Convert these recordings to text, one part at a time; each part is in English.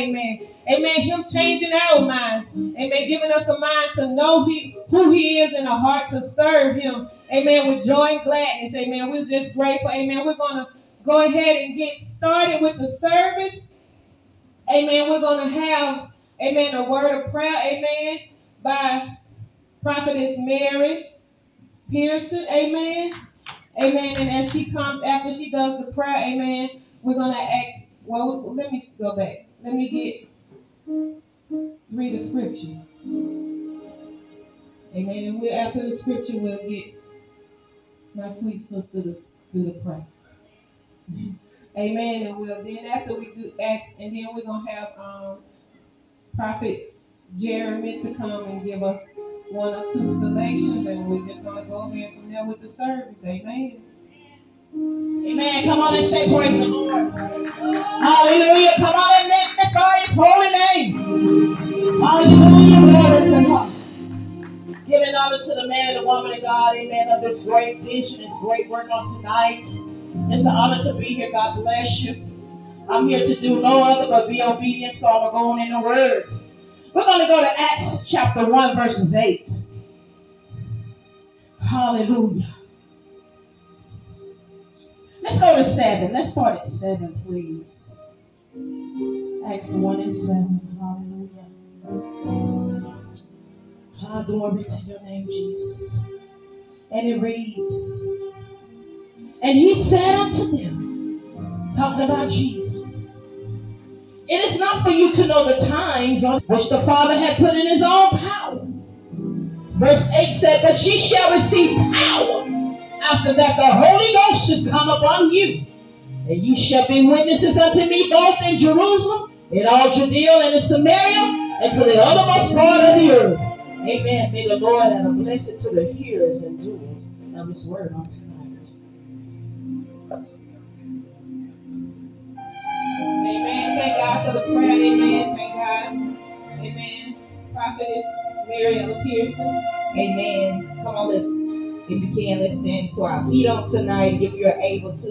amen. Amen. Him changing our minds. Amen. Giving us a mind to know he, who He is and a heart to serve Him. Amen. With joy and gladness. Amen. We're just grateful. Amen. We're going to go ahead and get started with the service. Amen. We're going to have, amen, a word of prayer. Amen. By Prophetess Mary Pearson. Amen. Amen. And as she comes after she does the prayer, amen, we're going to ask, well, let me go back. Let me get read the scripture. Amen. And we'll, after the scripture, we'll get my sweet sister to do the prayer. Amen. And we'll then after we do act, and then we're gonna have um, Prophet Jeremy to come and give us one or two selections, and we're just gonna go ahead from there with the service. Amen. Amen. Come on and say praise the Lord. Hallelujah. Come on and magnify his holy name. Hallelujah. Glory to. Giving honor to the man and the woman of God, amen, of this great vision, this great work on tonight. It's an honor to be here. God bless you. I'm here to do no other but be obedient, so I'm going in the word. We're going to go to Acts chapter 1, verses 8. Hallelujah. Let's go to 7. Let's start at 7, please. Acts 1 and 7. Hallelujah. Ah, glory to your name, Jesus. And it reads, And he said unto them, talking about Jesus, It is not for you to know the times which the Father had put in his own power. Verse 8 said, But ye shall receive power after that, the Holy Ghost is come upon you, and you shall be witnesses unto me both in Jerusalem, in all Judea and in Samaria, and to the uttermost part of the earth. Amen. May the Lord add a blessing to the hearers and doers of His word on tonight. Amen. Thank God for the prayer. Amen. Thank God. Amen. Prophetess Mary Ella Pearson. Amen. Come on, listen. If you can, let's stand to our feet on tonight if you're able to.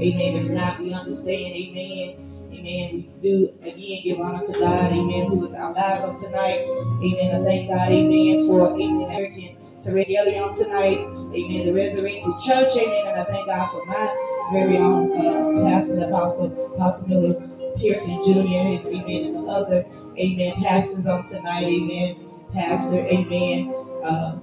Amen. If not, we understand. Amen. Amen. We do again give honor to God. Amen. Who is our lives on tonight. Amen. I thank God. Amen. For Amen. American to together on tonight. Amen. The resurrected church. Amen. And I thank God for my very own uh, pastor, Apostle, Apostle Miller Pearson Jr. And, amen. And the other. Amen. Pastors on tonight. Amen. Pastor. Amen. Uh,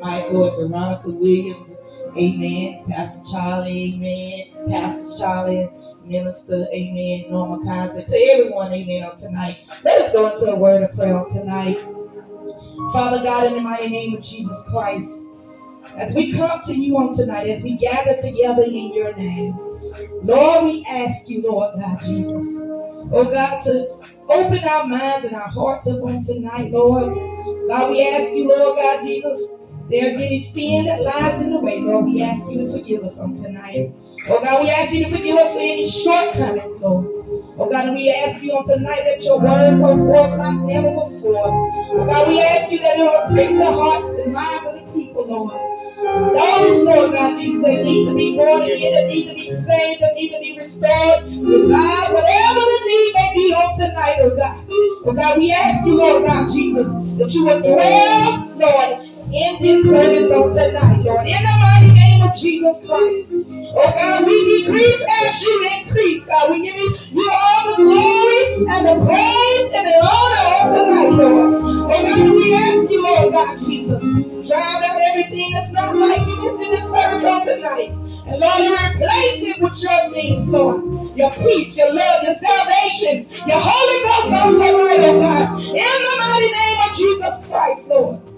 Michael and Veronica Williams. Amen. Pastor Charlie. Amen. Pastor Charlie. Minister, amen, Norma Kaiser, to everyone, amen, on tonight. Let us go into a word of prayer on tonight. Father God, in the mighty name of Jesus Christ, as we come to you on tonight, as we gather together in your name, Lord, we ask you, Lord God Jesus, oh God, to open our minds and our hearts up on tonight, Lord. God, we ask you, Lord God Jesus, there's any sin that lies in the way, Lord, we ask you to forgive us on tonight. Oh God, we ask you to forgive us for any shortcomings, Lord. Oh God, we ask you on tonight that your word go forth like never before. Oh God, we ask you that it will prick the hearts and minds of the people, Lord. Those, Lord God Jesus, that need to be born again, that need to be saved, that need to be restored, revive, whatever the need may be on tonight, oh God. Oh God, we ask you, Lord God Jesus, that you would dwell, Lord, in this service on tonight, Lord. In the mighty name of Jesus Christ. Oh God, we decrease as you increase. God, we give you, all the glory and the praise and the honor on tonight, Lord. Oh God, we ask you, Lord God, Jesus, drive out everything that's not like you that's in this service on tonight. And Lord, you replace it with your things, Lord. Your peace, your love, your salvation, your Holy Ghost on tonight, oh God. In the mighty name of Jesus Christ, Lord.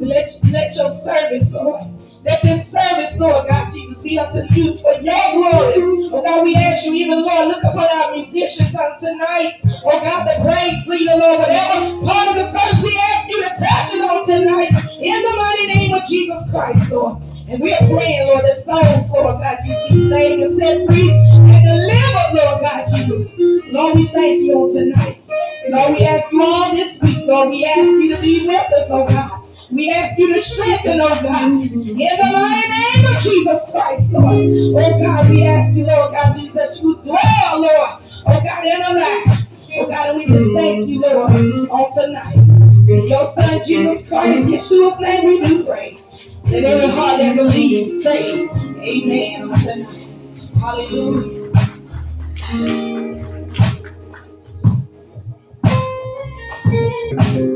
Let, let your service, Lord, let this service, Lord God Jesus, be unto you for your glory. Oh God, we ask you, even Lord, look upon our musicians on tonight. Oh God, the praise leader, Lord, whatever part of the service we ask you to touch it on tonight. In the mighty name of Jesus Christ, Lord. And we are praying, Lord, that souls, Lord God, you be saved and set free and delivered, Lord God, Jesus. Lord, we thank you on tonight. Lord, we ask you all this week, Lord, we ask you to be with us, oh God. We ask you to strengthen, oh God, in the mighty name of Jesus Christ, Lord. Oh God, we ask you, Lord God, Jesus, that you dwell, Lord, oh God, in the land. Oh God, and we just thank you, Lord, on tonight. In your son Jesus Christ, Yeshua's name we do pray. That every heart that believes say, Amen on tonight. Hallelujah. Again, Prophet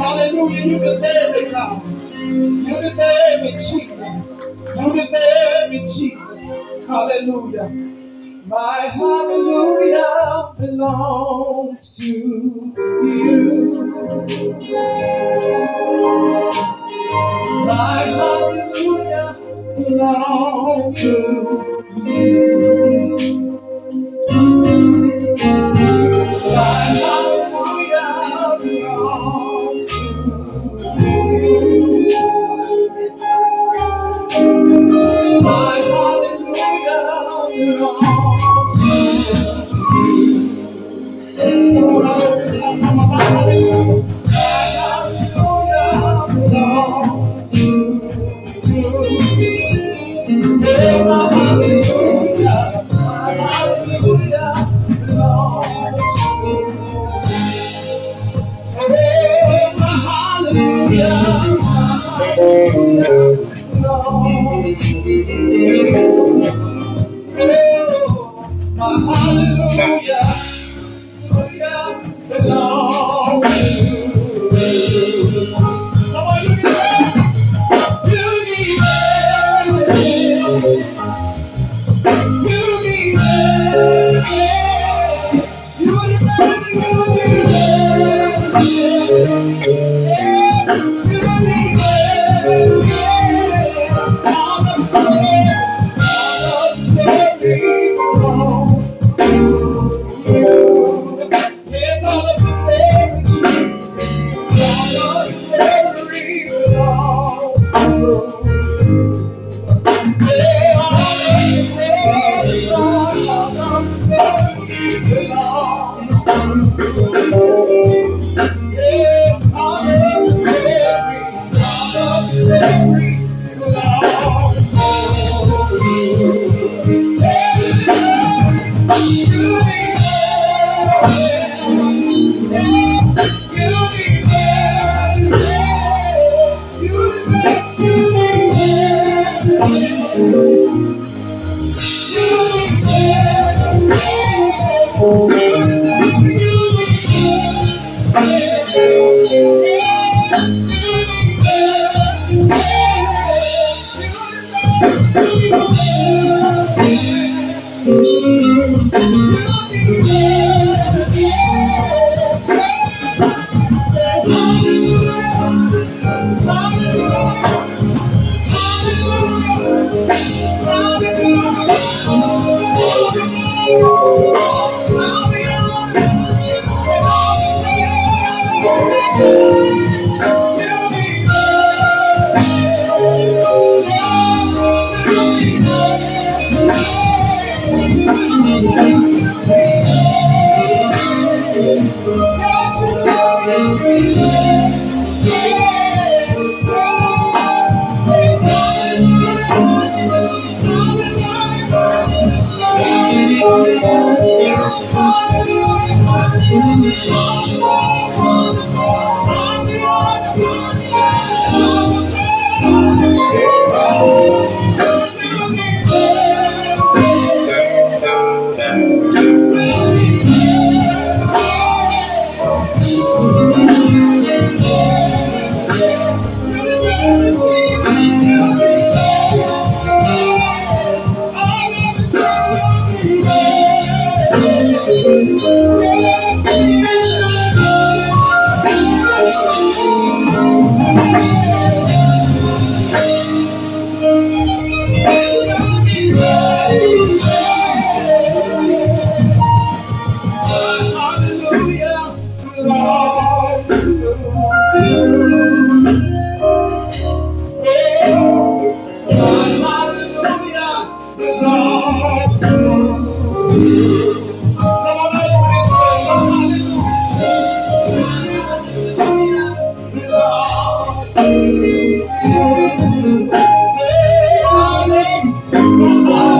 Hallelujah. You deserve it, God. You deserve it, Jesus. You deserve it, Jesus. Hallelujah. My hallelujah belongs to you. My hallelujah belongs to you. My hallelujah Oh!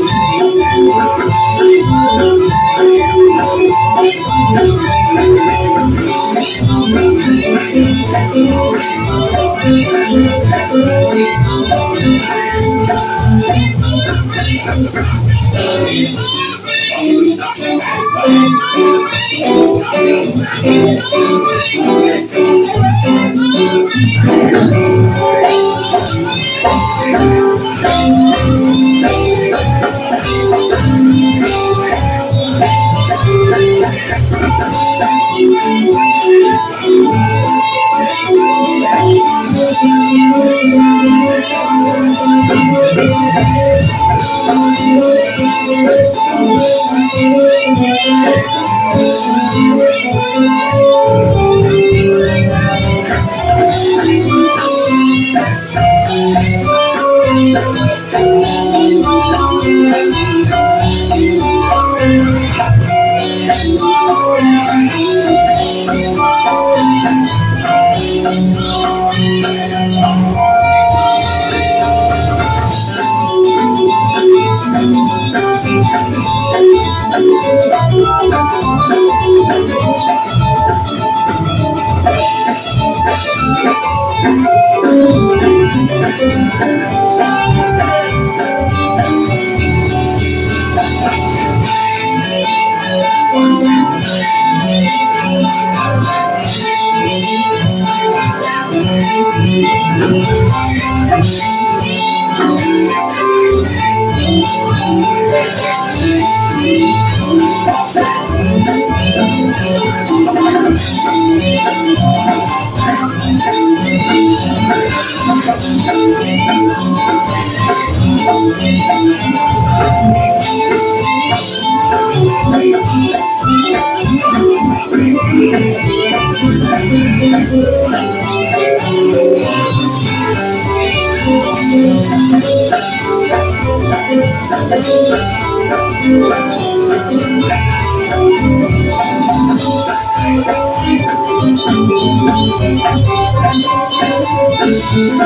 Thank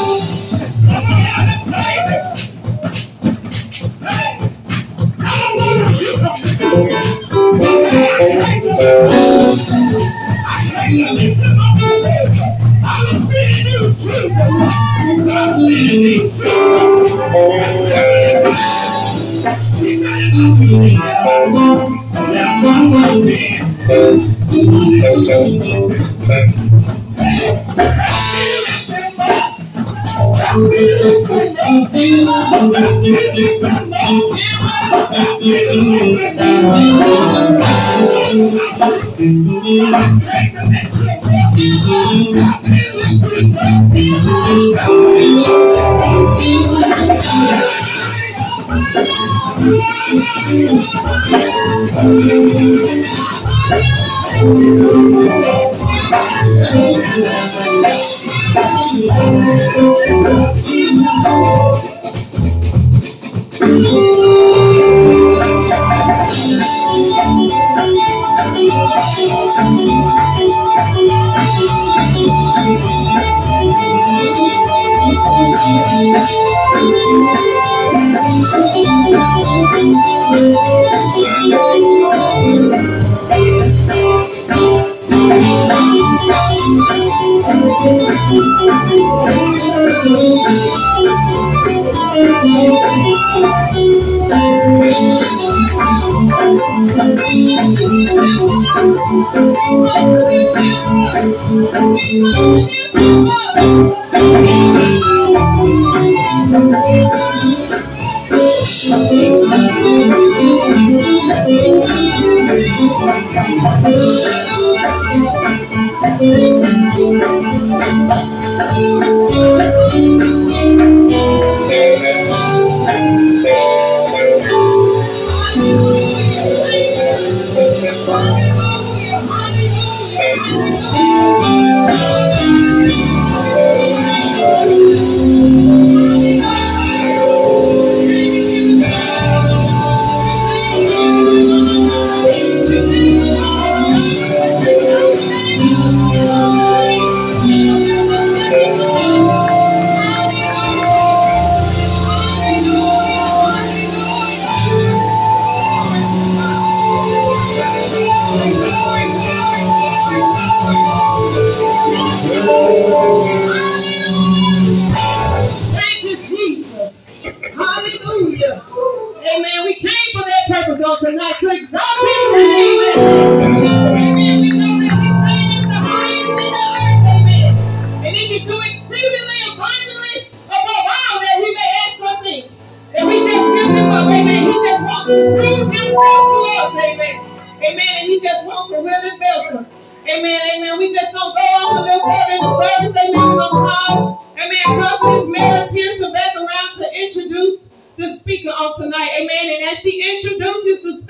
you. Ah. ministros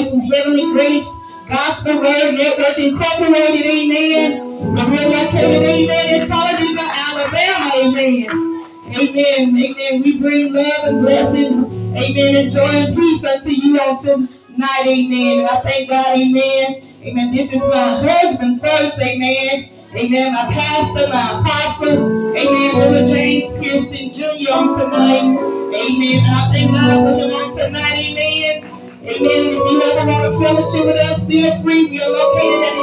way from Heavenly Grace Gospel Word Network Incorporated. Amen. And we're located, amen, in Talladega, Alabama. Amen. Amen. Amen. We bring love and blessings. Amen. And joy and peace unto you on tonight. Amen. And I thank God. Amen. Amen. This is my husband first. Amen. Amen. My pastor, my apostle. Amen. Brother James Pearson Jr. on tonight. Amen. And I thank God for him on tonight. Amen. Amen. If you ever want to fellowship with us, feel free. We are located at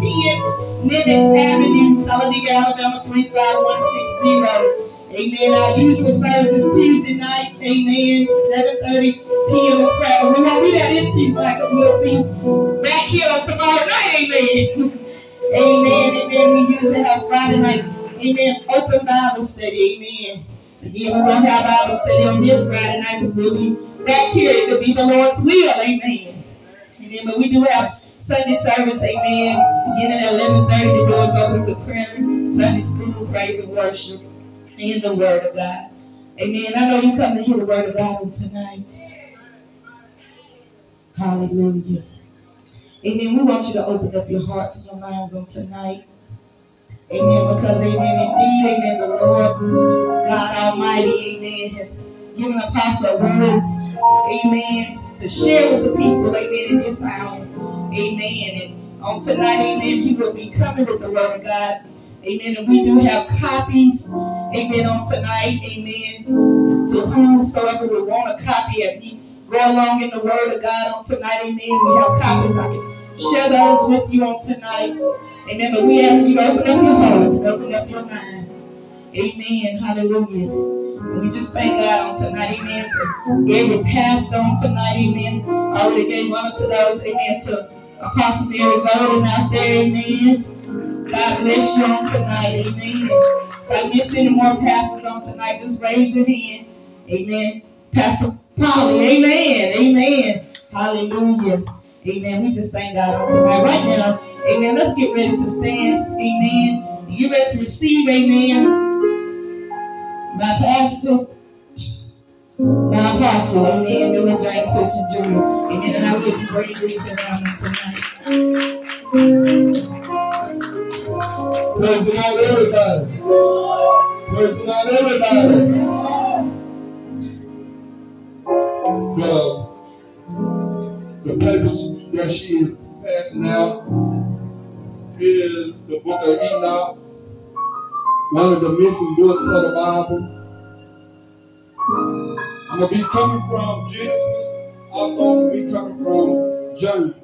1110 Nimitz Avenue, Talladega, Alabama 35160. Amen. Our usual service is Tuesday night. Amen. 7.30 p.m. is prayer. We won't be there this Tuesday night we'll be back here on tomorrow night. Amen. Amen. Amen. We usually have Friday night. Amen. Open Bible study. Amen. Again, we won't have Bible study on this Friday night because we'll be here. It could be the Lord's will. Amen. Amen. But we do have Sunday service. Amen. Beginning at 11.30. The doors open for prayer. Sunday school, praise and worship in the Word of God. Amen. I know you come to hear the Word of God tonight. Hallelujah. Amen. We want you to open up your hearts and your minds on tonight. Amen. Because, amen, indeed, amen, the Lord God Almighty, amen, has given Apostle a word, amen, to share with the people, amen, in this hour. Amen. And on tonight, amen, he will be coming with the word of God. Amen. And we do have copies, amen, on tonight, amen, to whomsoever would want a copy as he go along in the word of God on tonight, amen. We have copies. I can share those with you on tonight. Amen. But we ask you to open up your hearts and open up your minds. Amen. Hallelujah. We just thank God on tonight, amen, for pastor on tonight, amen. I already gave honor to those, amen, to Apostle Mary Golden out there, amen. God bless you on tonight. Amen. If I get any more pastors on tonight, just raise your hand. Amen. Pastor Polly. Amen. Amen. Hallelujah. Amen. We just thank God on tonight. Right now, amen. Let's get ready to stand. Amen. Get ready to receive. Amen. My pastor. My apostle, amen, Miller James Christian Jr. Amen. And I will be bringing these around tonight. Praise the Lord, everybody. Praise the Lord, everybody. The, the papers that she is passing out is the book of Enoch, one of the missing books of the Bible. I'm to be coming from Genesis, also I'm to be coming from John.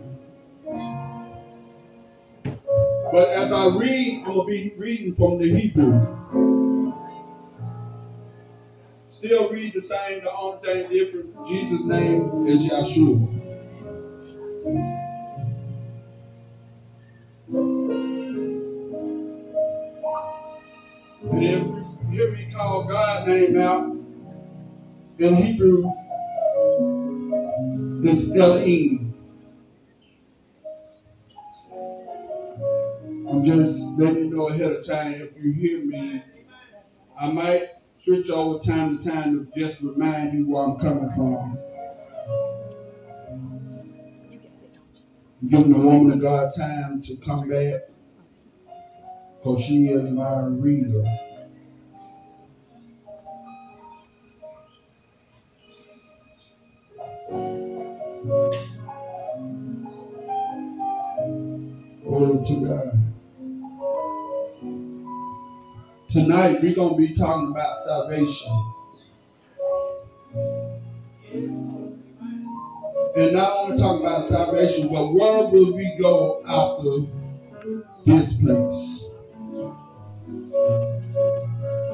But as I read, I'm to be reading from the Hebrew. Still read the same, the only thing different. Jesus' name is Yahshua. And if you hear me call God's name out, in Hebrew, it's Elohim. I'm just letting you know ahead of time if you hear me. I might switch over time to time to just remind you where I'm coming from. Giving the woman of God time to come back because she is my reader. Glory to God. Tonight we're going to be talking about salvation. And not only talking about salvation, but where will we go after this place?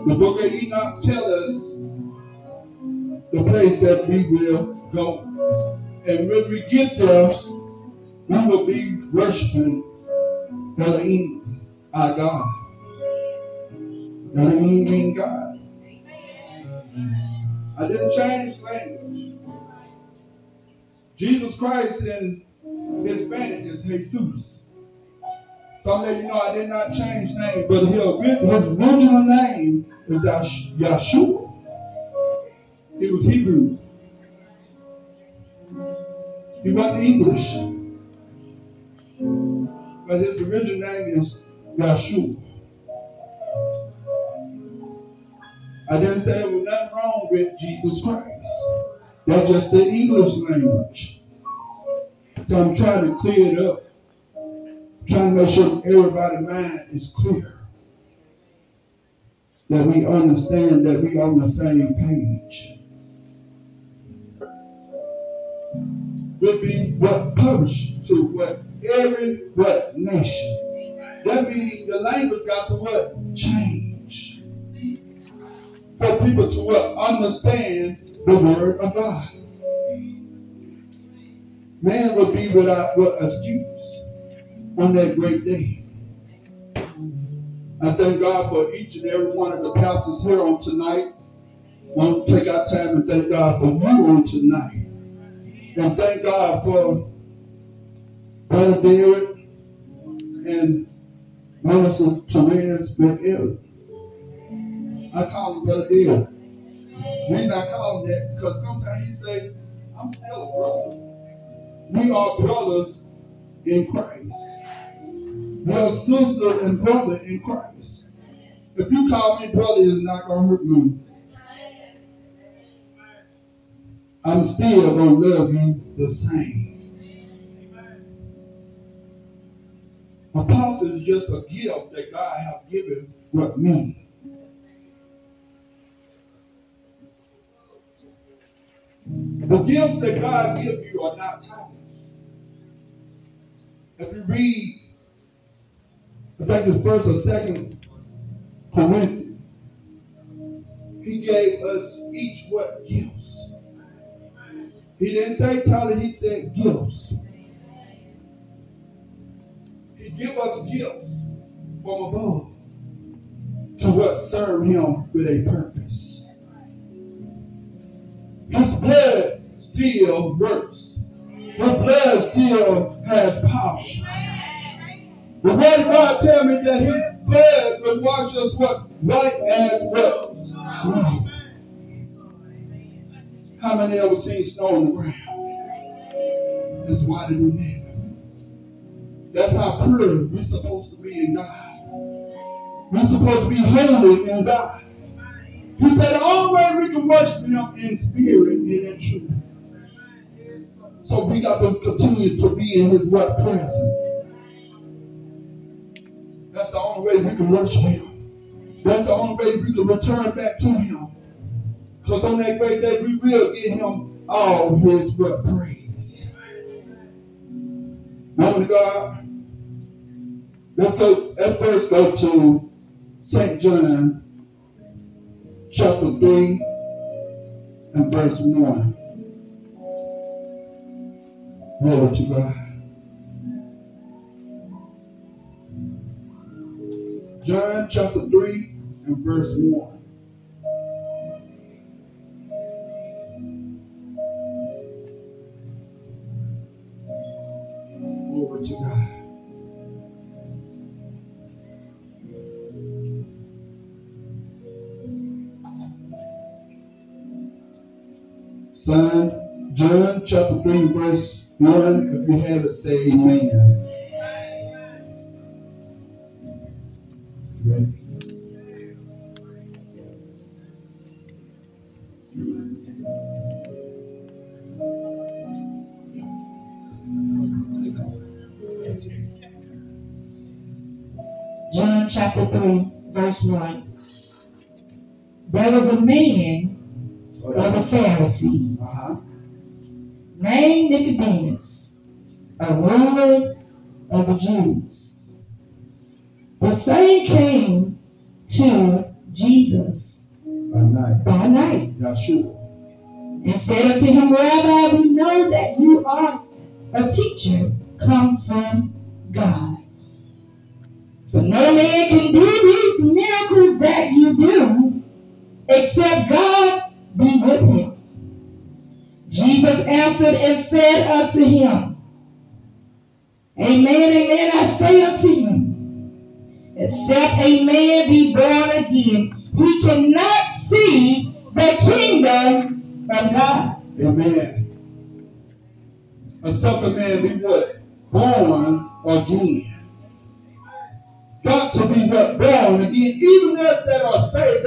The book of Enoch tells us the place that we will go. And when we get there, we will be worshiping Elohim, our God. Elohim God. I didn't change language. Jesus Christ in Hispanic is Jesus. So I'm you know I did not change name, but his, original name is Yeshua. He was Hebrew. He wasn't English. But his original name is Yeshua. I didn't say there was nothing wrong with Jesus Christ. That's just the English language. So I'm trying to clear it up. Trying to make sure everybody's mind is clear. That we understand that we on the same page. Will be what published to what every what nation. That means the language got to what change for people to what understand the word of God. Man would be without what excuse on that great day. I thank God for each and every one of the pastors here on tonight. I want to take our time and thank God for you on tonight. And thank God for Brother David and Minister Therese McElderry. I call him Brother David. The reason I call him that because sometimes he say, I'm still a brother. We are brothers in Christ. We are sister and brother in Christ. If you call me brother, it's not gonna hurt me. I'm still gonna love you the same. Apostle is just a gift that God has given with me. The gifts that God gives you are not titles. If you read, I think it's first or second Corinthians, he gave us each what gifts. He didn't say title, he said gifts. He give us gifts from above to what serve him with a purpose. His blood still works. His blood still has power. The word of God tell me that his blood will wash us what white as what snow. How many ever seen snow on the ground? It's whiter than that. That's how pure we're supposed to be in God. We're supposed to be holy in God. He said the only way we can worship him in spirit and in truth. So we got to continue to be in his what presence. That's the only way we can worship him. That's the only way we can return back to him. Because on that great day we will give him all his what praise. Woman of God, let's go at first go to St. John chapter 3 and verse 1. Glory to God. John chapter 3 and verse 1. Glory to God. Son, John chapter 3, verse 1. If you have it, say amen. Ready? John chapter 3, verse 1. There was a man of the Pharisees, uh-huh. named Nicodemus, a ruler of the Jews.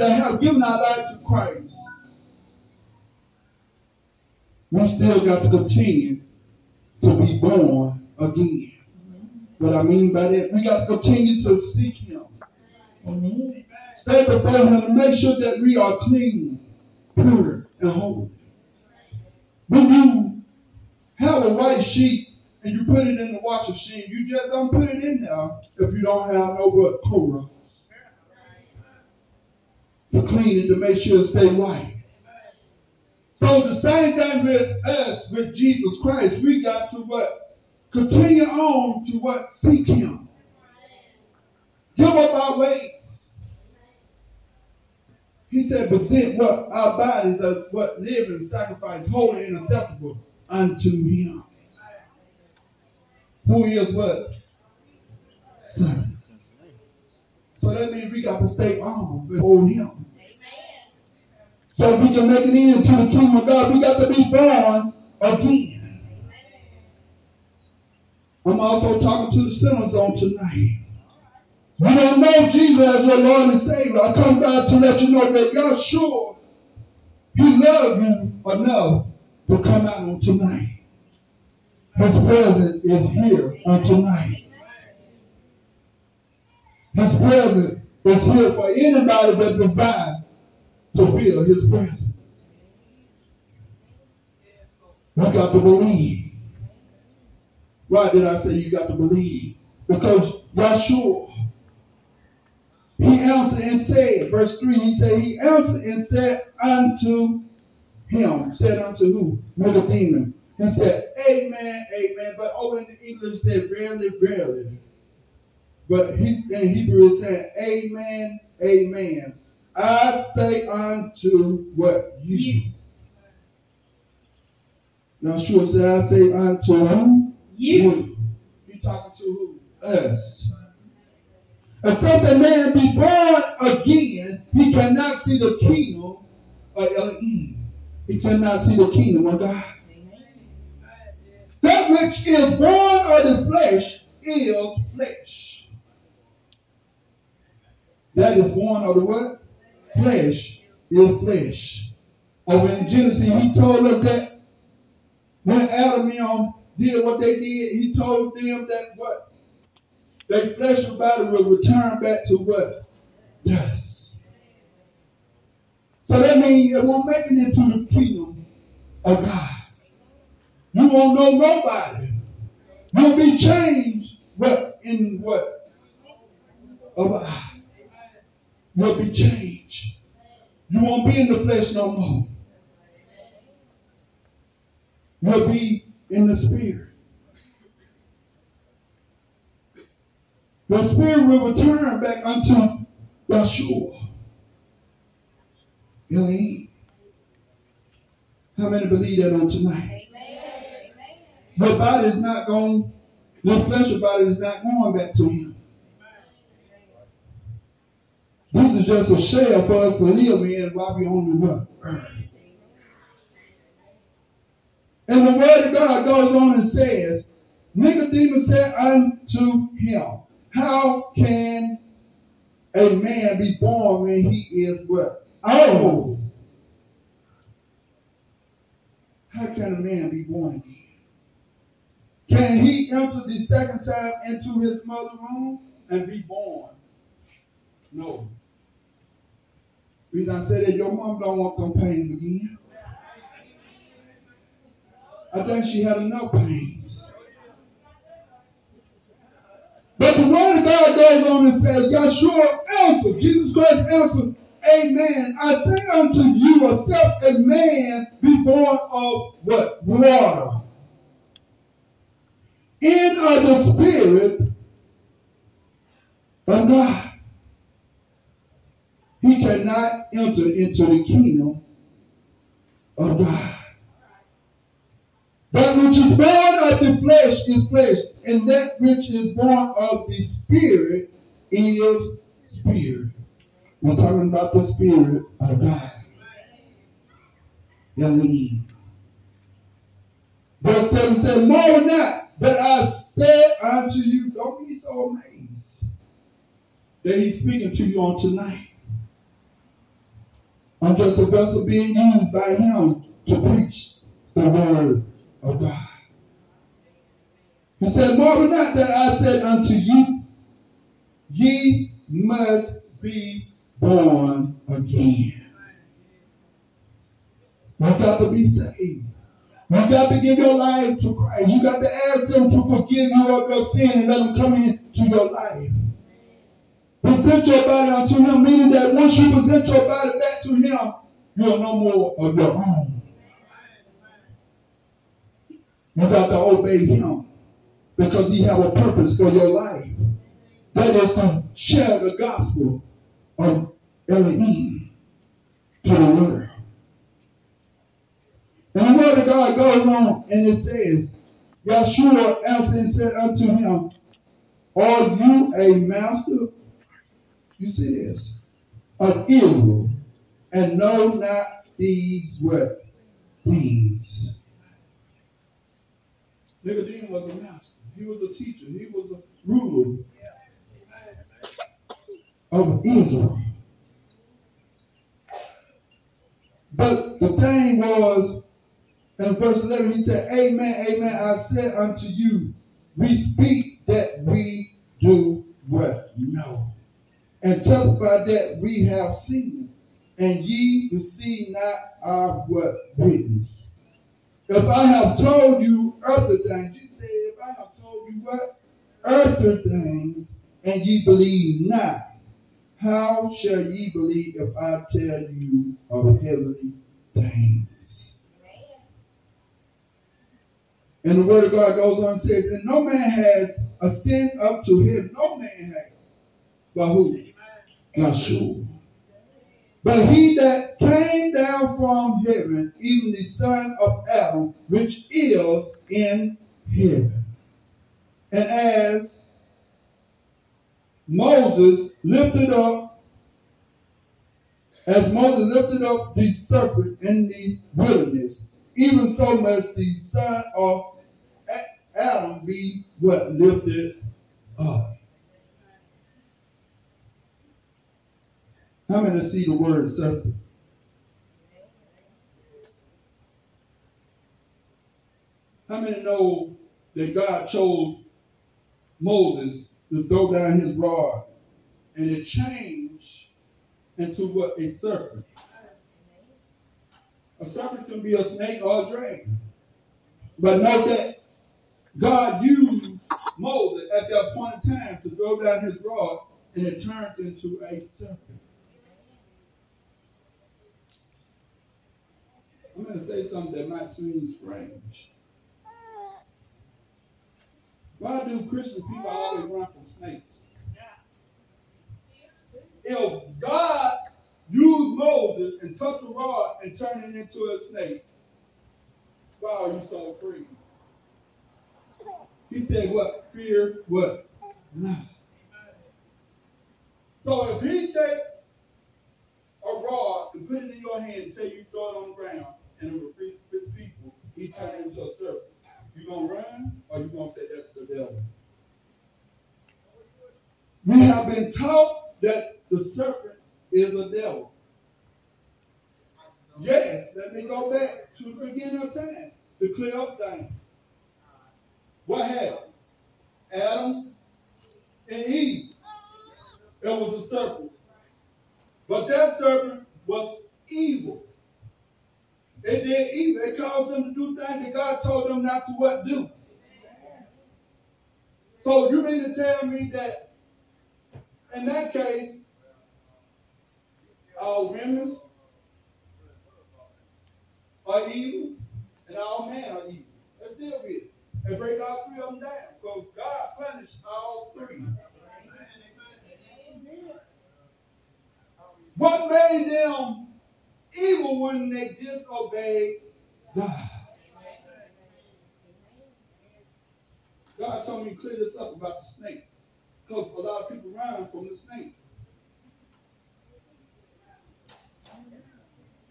That have given our lives to Christ, we still got to continue to be born again. What I mean by that, we got to continue to seek Him. Amen. Stay before Him and make sure that we are clean, pure, and holy. When you have a white sheet and you put it in the washing machine, you just don't put it in there if you don't have no but Clorox. To clean it to make sure it stay white. So the same thing with us, with Jesus Christ, we got to what? Continue on to what? Seek Him. Give up our ways. He said, present what? Our bodies are what? Living sacrifice, holy and acceptable unto Him. Who is what? Son. So that means we got to stay humble before Him. So we can make it into the kingdom of God. We got to be born again. I'm also talking to the sinners on tonight. You don't know Jesus as your Lord and Savior. I come back to let you know that God sure He loves you enough to come out on tonight. His presence is here on tonight. His presence is here for anybody that desire to feel His presence. We got to believe. Why did I say you got to believe? Because Yahshua, he answered and said, verse 3, he said, he answered and said unto him, said unto who? Nicodemus. He said, Amen, amen. But over in the English, said, rarely, rarely. But he, in Hebrew, it said, Amen, amen. I say unto what? You. Now, sure, said, I say unto who? You. He talking to who? Us. Except a man be born again, he cannot see the kingdom of Elohim. He cannot see the kingdom of God. That which is born of the flesh is flesh. That is born of the what? Flesh is flesh. Over in Genesis, he told us that when Adam and Eve did what they did, he told them that what? Their flesh and body will return back to what? Dust. So that means it won't make it into the kingdom of God. You won't know nobody. You'll be changed, but in what? Of eye. You'll be changed. You won't be in the flesh no more. You'll be in the spirit. The spirit will return back unto Yeshua. Elohim. How many believe that on tonight? Your body is not going, your flesh body is not going back to him. This is just a shell for us to live in while we're on the earth. And the word of God goes on and says, Nicodemus said unto him, How can a man be born when he is what? Old. How can a man be born again? Can he enter the second time into his mother's womb and be born? No. I said that your mom don't want them pains again. I think she had enough pains. But the word of God goes on and says, Yeshua answered, Jesus Christ answered, Amen. I say unto you, except a man be born of what? Water. In of the spirit of God. He cannot enter into the kingdom of God. That which is born of the flesh is flesh, and that which is born of the spirit is spirit. We're talking about the spirit of God. Elohim. Verse 7 said, More not that But I said unto you, don't be so amazed that he's speaking to you on tonight. I'm just a vessel being used by him to preach the word of God. He said, Marvel not that I said unto you, ye must be born again. You got to be saved. You got to give your life to Christ. You got to ask Him to forgive you of your sin and let Him come into your life. Present your body unto Him, meaning that once you present your body back to Him, you are no more of your own. You got to obey him because he have a purpose for your life. That is to share the gospel of Elohim to the world. And the word of God goes on and it says, Yeshua answered and said unto him, Are you a master? You see this? Of Israel, and know not these what things. Nicodemus was a master. He was a teacher. He was a ruler of Israel. But the thing was, in verse 11, he said, Amen, amen. I said unto you, we speak that we do what? Know. And testify that we have seen, and ye receive not our what? Witness. If I have told you earthly things, you say, if I have told you what? Earthly things, and ye believe not, how shall ye believe if I tell you of heavenly things? And the word of God goes on and says, And no man has ascended up to him. No man has. But who? Yeshua. But he that came down from heaven, even the son of Adam, which is in heaven. And as Moses lifted up, as Moses lifted up the serpent in the wilderness, even so must the son of Adam be what lifted up. How many see the word serpent? How many know that God chose Moses to throw down his rod and it changed into what a serpent? A serpent can be a snake or a dragon. But note that God used Moses at that point in time to throw down his rod and it turned into a serpent. I'm going to say something that might seem strange. Why do Christian people always run from snakes? If God used Moses and took the rod and turned it into a snake, why are you so afraid? He said, What? Fear what? No. So if he take a rod and put it in your hand and tell you throw it on the ground, and it will feed people, he turned into a serpent. You gonna run or you gonna say that's the devil? We have been taught that the serpent is a devil. Yes, let me go back to the beginning of time to clear up things. What happened? Adam and Eve. It was a serpent. But that serpent was evil. They did evil. It caused them to do things that God told them not to what do. So you mean to tell me that in that case, all women are evil and all men are evil. Let's deal with it. And break all three of them down. Because God punished all three. What made them evil when they disobeyed God? God told me to clear this up about the snake. Because a lot of people run from the snake.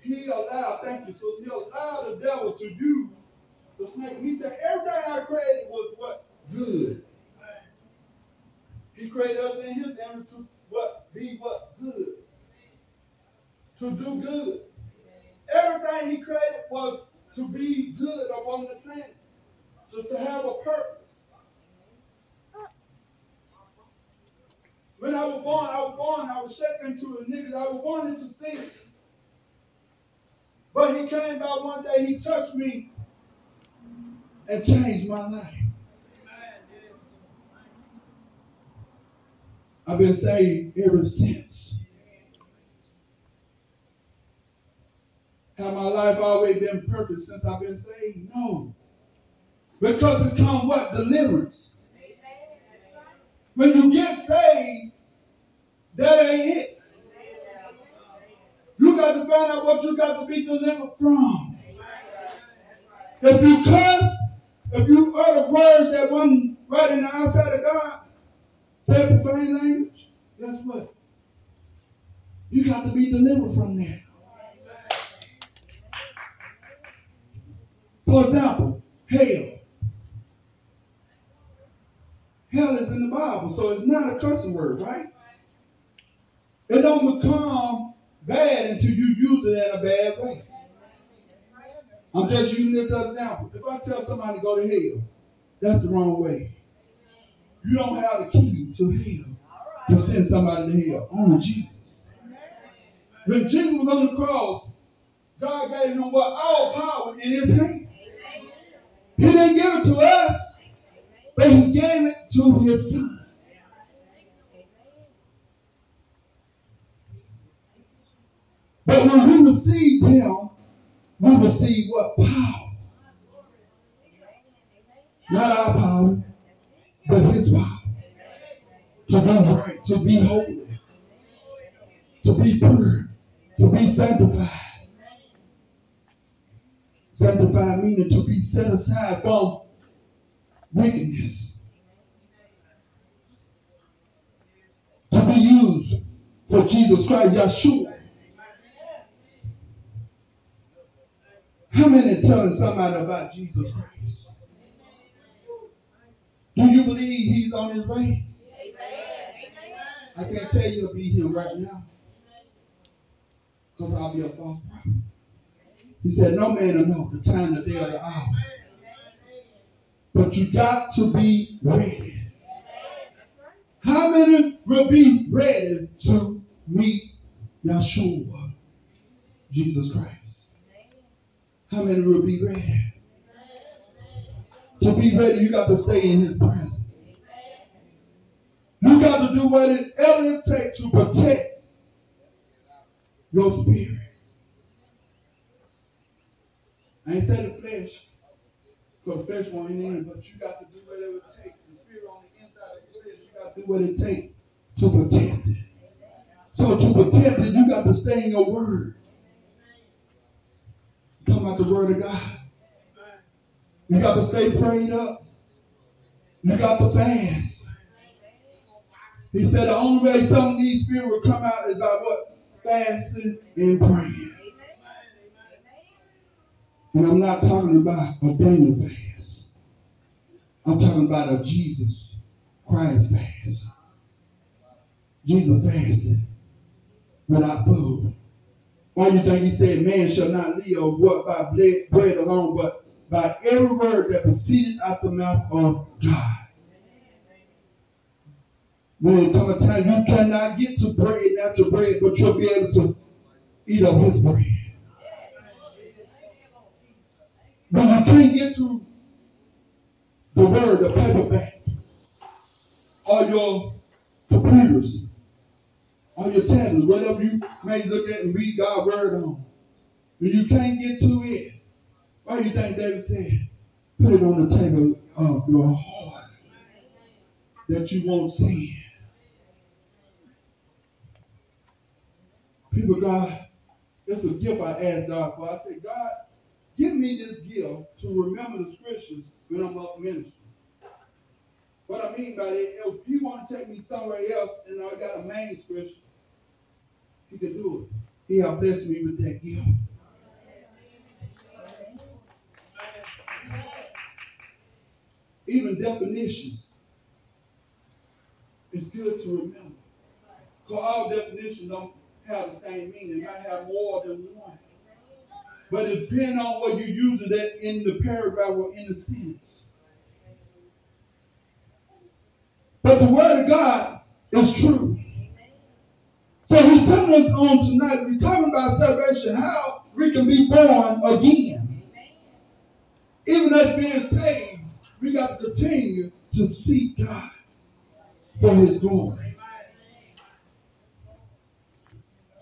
He allowed, thank you, so he allowed the devil to use the snake. He said, everything I created was what? Good. He created us in his image to what? Be what? Good. To do good. Everything he created was to be good upon the planet. Just to have a purpose. When I was born, I was born, I was shaped in iniquity. I was born into sin. But he came by one day, he touched me and changed my life. I've been saved ever since. Have my life always been perfect since I've been saved? No. Because it comes what? Deliverance. When you get saved, that ain't it. You got to find out what you got to be delivered from. If you cuss, if you utter words that one right in the outside of God, say profane language, guess what? You got to be delivered from that. For example, hell. Hell is in the Bible, so it's not a cussing word, right? It don't become bad until you use it in a bad way. I'm just using this example. If I tell somebody to go to hell, that's the wrong way. You don't have the key to hell to send somebody to hell. Only Jesus. When Jesus was on the cross, God gave him what all power in his hand. He didn't give it to us, but he gave it to his son. But when we receive him, we receive what? Power. Not our power, but his power. To be right, to be holy, to be pure, to be sanctified. Sanctified meaning to be set aside from wickedness. To be used for Jesus Christ, Yeshua. How many telling somebody about Jesus Christ? Do you believe he's on his way? I can't tell you it'll be him right now. Because I'll be a false prophet. He said, No man will know the time, the day, or the hour. But you got to be ready. How many will be ready to meet Yeshua, Jesus Christ? How many will be ready? To be ready, you got to stay in his presence. You got to do whatever it takes to protect your spirit. I ain't say the flesh, because flesh won't in, but you got to do whatever it takes. The spirit on the inside of the flesh, you got to do what it takes to protect it. So to protect it, you got to stay in your word. Talking about the word of God. You got to stay prayed up. You got to fast. He said the only way some of these spirits will come out is by what? Fasting and praying. And I'm not talking about a Daniel fast. I'm talking about a Jesus Christ fast. Jesus fasted without food. Why do you think he said, Man shall not live what by bread alone, but by every word that proceeded out the mouth of God? When it comes a time you cannot get to bread, natural bread, but you'll be able to eat of his bread. When you can't get to the word, the paperback, or your computers, or your tablets, whatever you may look at and read God's word on, when you can't get to it, why do you think David said, put it on the table of your heart that you won't sin? People, God, it's a gift I asked God for. I said, God, give me this gift to remember the scriptures when I'm up ministering. What I mean by that, if you want to take me somewhere else and I got a main scripture, he can do it. He has blessed me with that gift. Even definitions. It's good to remember. Because all definitions don't have the same meaning. It might have more than one. But it depends on what you use it that in the paragraph or in the sentence. But the word of God is true. So he's telling us on tonight, we're talking about salvation, how we can be born again. Even as being saved, we got to continue to seek God for his glory.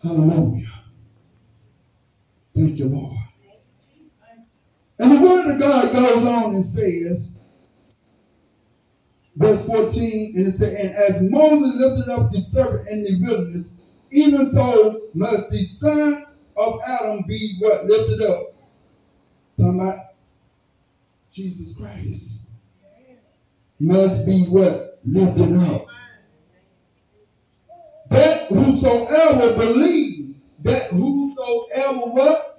Hallelujah. Thank you, Lord. And the word of God goes on and says, verse 14, and it says, And as Moses lifted up the serpent in the wilderness, even so must the son of Adam be what lifted up. Talking about Jesus Christ. Must be what lifted up. That whosoever believe, that whosoever what?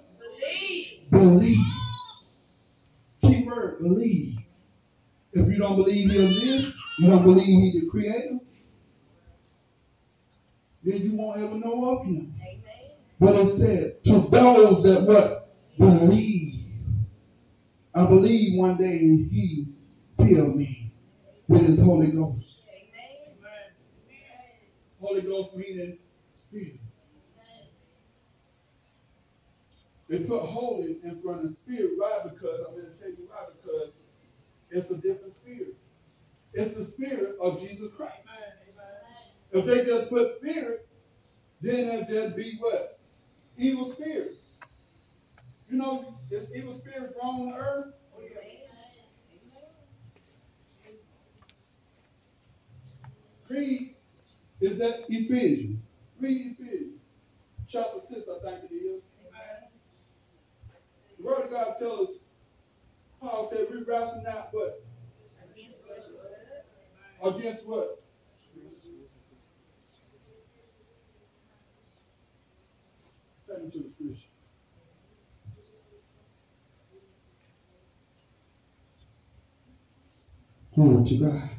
Believe. Key word, believe. If you don't believe he exists, you don't believe he the creator, then you won't ever know of him. Amen. But it said, to those that what? Believe. I believe one day he filled me with his Holy Ghost. Amen. Holy Ghost meaning spirit. They put holy in front of spirit. Why? Because I'm going to tell you why. Because it's a different spirit. It's the spirit of Jesus Christ. If they just put spirit, then it just be what? Evil spirits. You know, is evil spirits roaming the earth? Read is that Ephesians. Read Ephesians. Chapter 6, I think it is. Word of God tells us, Paul said, we wrestle not what? Against what? Me to the scripture. Glory to God.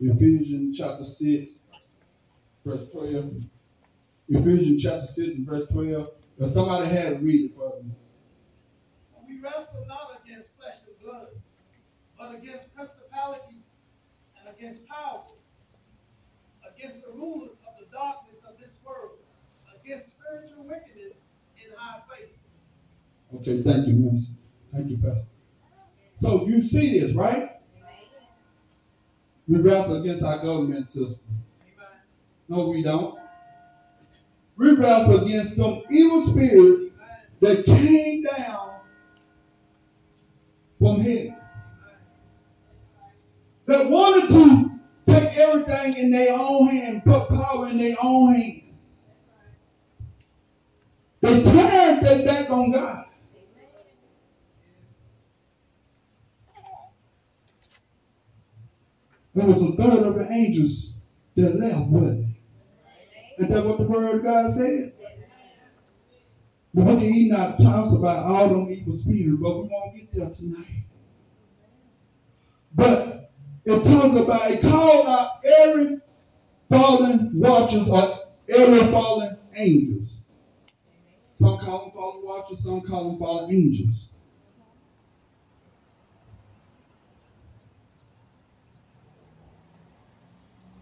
Ephesians chapter 6, verse 12. Ephesians chapter 6 and verse 12. If somebody had to read it for me. We wrestle not against flesh and blood, but against principalities and against powers, against the rulers of the darkness of this world, against spiritual wickedness in high places. Okay, thank you, Minister. Thank you, Pastor. So you see this, right? We wrestle against our government system. No, we don't. Wrestle against them evil spirit that came down from heaven. That wanted to take everything in their own hand, put power in their own hand. They turned their back on God. There was a third of the angels that left, it? Isn't that what the word of God said? The book of Enoch talks about all them evil spirits, but we won't get there tonight. But it talks about, it called out every fallen watchers or every fallen angels. Some call them fallen watchers, some call them fallen angels.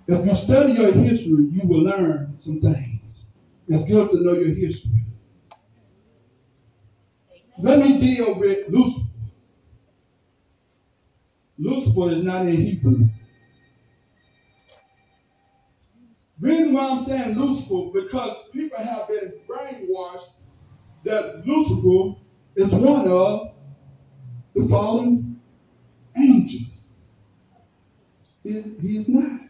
If you study your history, you will learn some things. it's good to know your history. Let me deal with Lucifer. Lucifer is not in Hebrew. Reason why I'm saying Lucifer, because people have been brainwashed that Lucifer is one of the fallen angels. He is, he is not.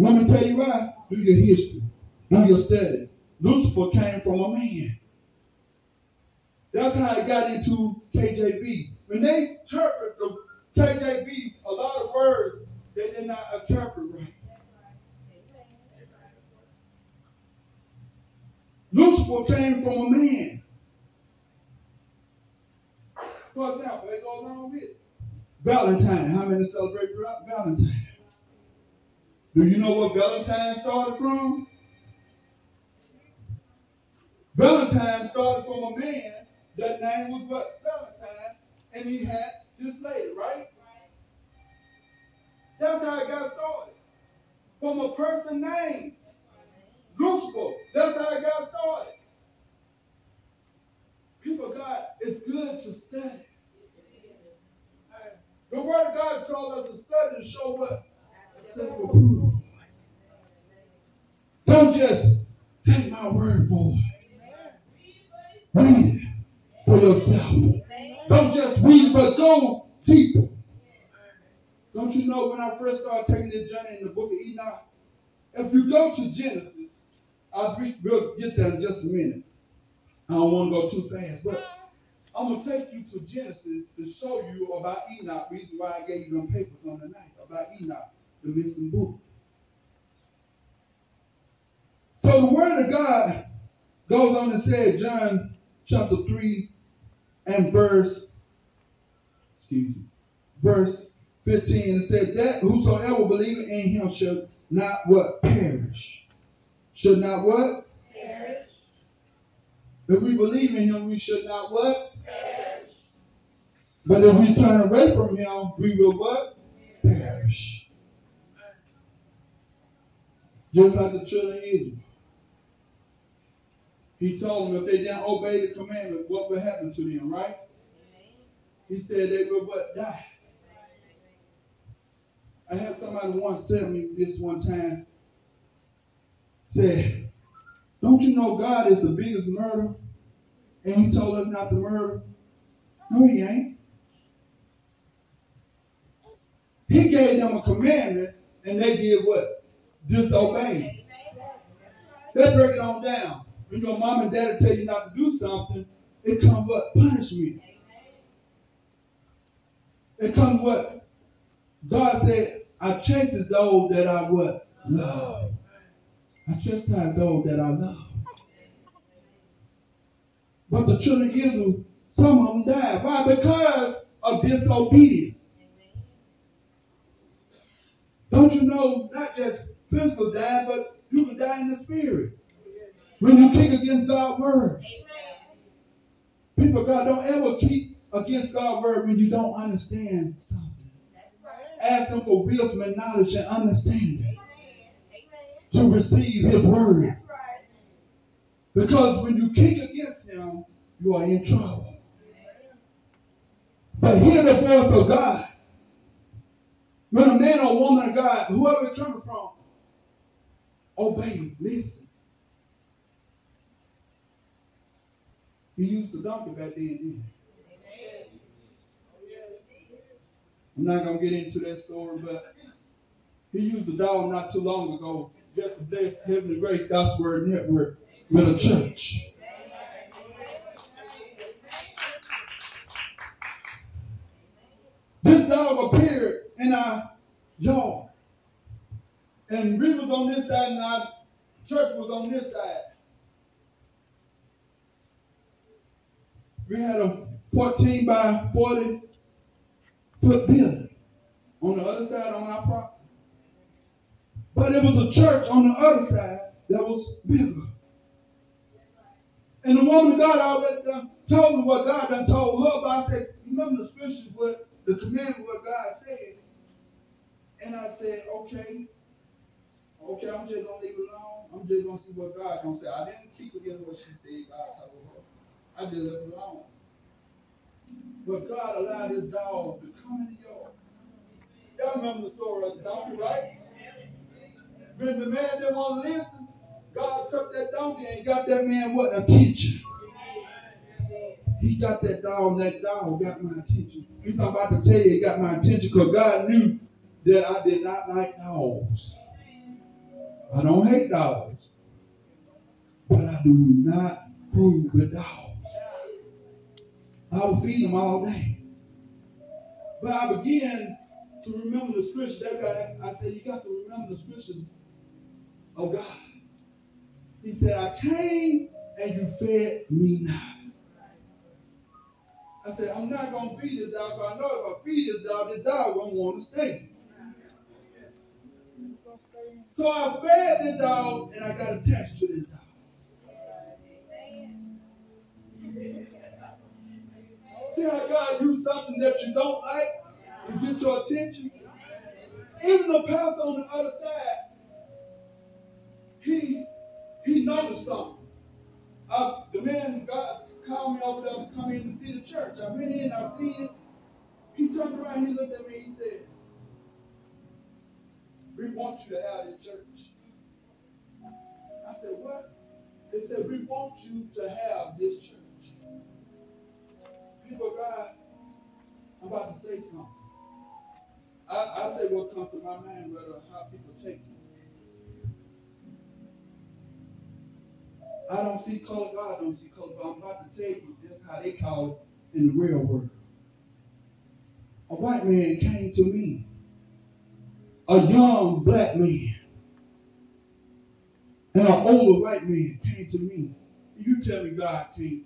Let me tell you why. Do your history. Do your study. Lucifer came from a man. That's how it got into KJV. When they interpret the KJV, a lot of words they did not interpret right. Lucifer came from a man. For example, they go along with Valentine. How many celebrate Valentine? Do you know what Valentine started from? Valentine started from a man. That name was what? Valentine. And he had this lady, right? That's how it got started. From a person named Lucifer. That's how it got started. People, God, it's good to study. The word God calls us to study to show what? Don't just take my word for it. Read it for yourself. Don't just read, but go deeper. Don't you know when I first started taking this journey in the book of Enoch? If you go to Genesis, I'll be, we'll get there in just a minute. I don't want to go too fast, but I'm going to take you to Genesis to show you about Enoch. Reason why I gave you them papers on the night about Enoch, the missing book. So the word of God goes on to say, John chapter 3 and verse, excuse me, verse 15, it said that whosoever believeth in him shall not what? Perish. Should not what? Perish. If we believe in him, we should not what? Perish. But if we turn away from him, we will what? Perish. Just like the children of Israel. He told them if they didn't obey the commandment, what would happen to them, right? He said they would what? Die. I had somebody once tell me this one time. Said, don't you know God is the biggest murderer? And he told us not to murder. No, he ain't. He gave them a commandment, and they did what? Disobey. Let's break it on down. When your mom and dad tell you not to do something, it comes what? Punishment. It comes what? God said, I chastise those that I what? Love. I chastise those that I love. But the children of Israel, some of them died. Why? Because of disobedience. Don't you know, not just physical dying, but you can die in the spirit. When you kick against God's word. People, God, don't ever kick against God's word when you don't understand something. Ask Him for wisdom and knowledge and understanding to receive His word. Because when you kick against Him, you are in trouble. But hear the voice of God. When a man or woman of God, whoever it's coming from, obey, listen. He used the donkey back then, I'm not going to get into that story, but he used the dog not too long ago just to bless Heavenly Grace Gospel Network with a church. This dog appeared in our yard. And we was on this side and our church was on this side. We had a 14 by 40 foot building on the other side on our property. But it was a church on the other side that was bigger. And the woman of God already done told me what God done told her, but I said, remember the scriptures, what the commandment, what God said. And I said, okay, okay, I'm just gonna leave it alone. I'm just gonna see what God gonna say. I didn't keep against what she said. God told her. I just left it alone. But God allowed this dog to come in the yard. Y'all remember the story of the donkey, right? When the man didn't want to listen, God took that donkey and got that man what? Attention. He got that dog, and that dog got my attention. He's not about to tell you he got my attention because God knew that I did not like dogs. I don't hate dogs, but I do not fool with dogs. I will feed them all day. But I began to remember the scriptures. That guy, I said, you got to remember the scriptures of God. He said, I came and you fed me not. I said, I'm not going to feed this dog, but I know if I feed this dog, this dog won't want to stay. So I fed the dog and I got attached to this dog. See how God used something that you don't like to get your attention? Even the pastor on the other side, he he noticed something. The man God called me over there to come in and see the church. I went in, I seen it. He turned around, he looked at me, he said, We want you to have the church. I said, What? They said, We want you to have this church. People of God, I'm about to say something. I, I say what comes to my mind, whether how people take it. I don't see color, God don't see color, but I'm about to tell you this how they call it in the real world. A white man came to me, a young black man, and an older white man came to me. You tell me God can't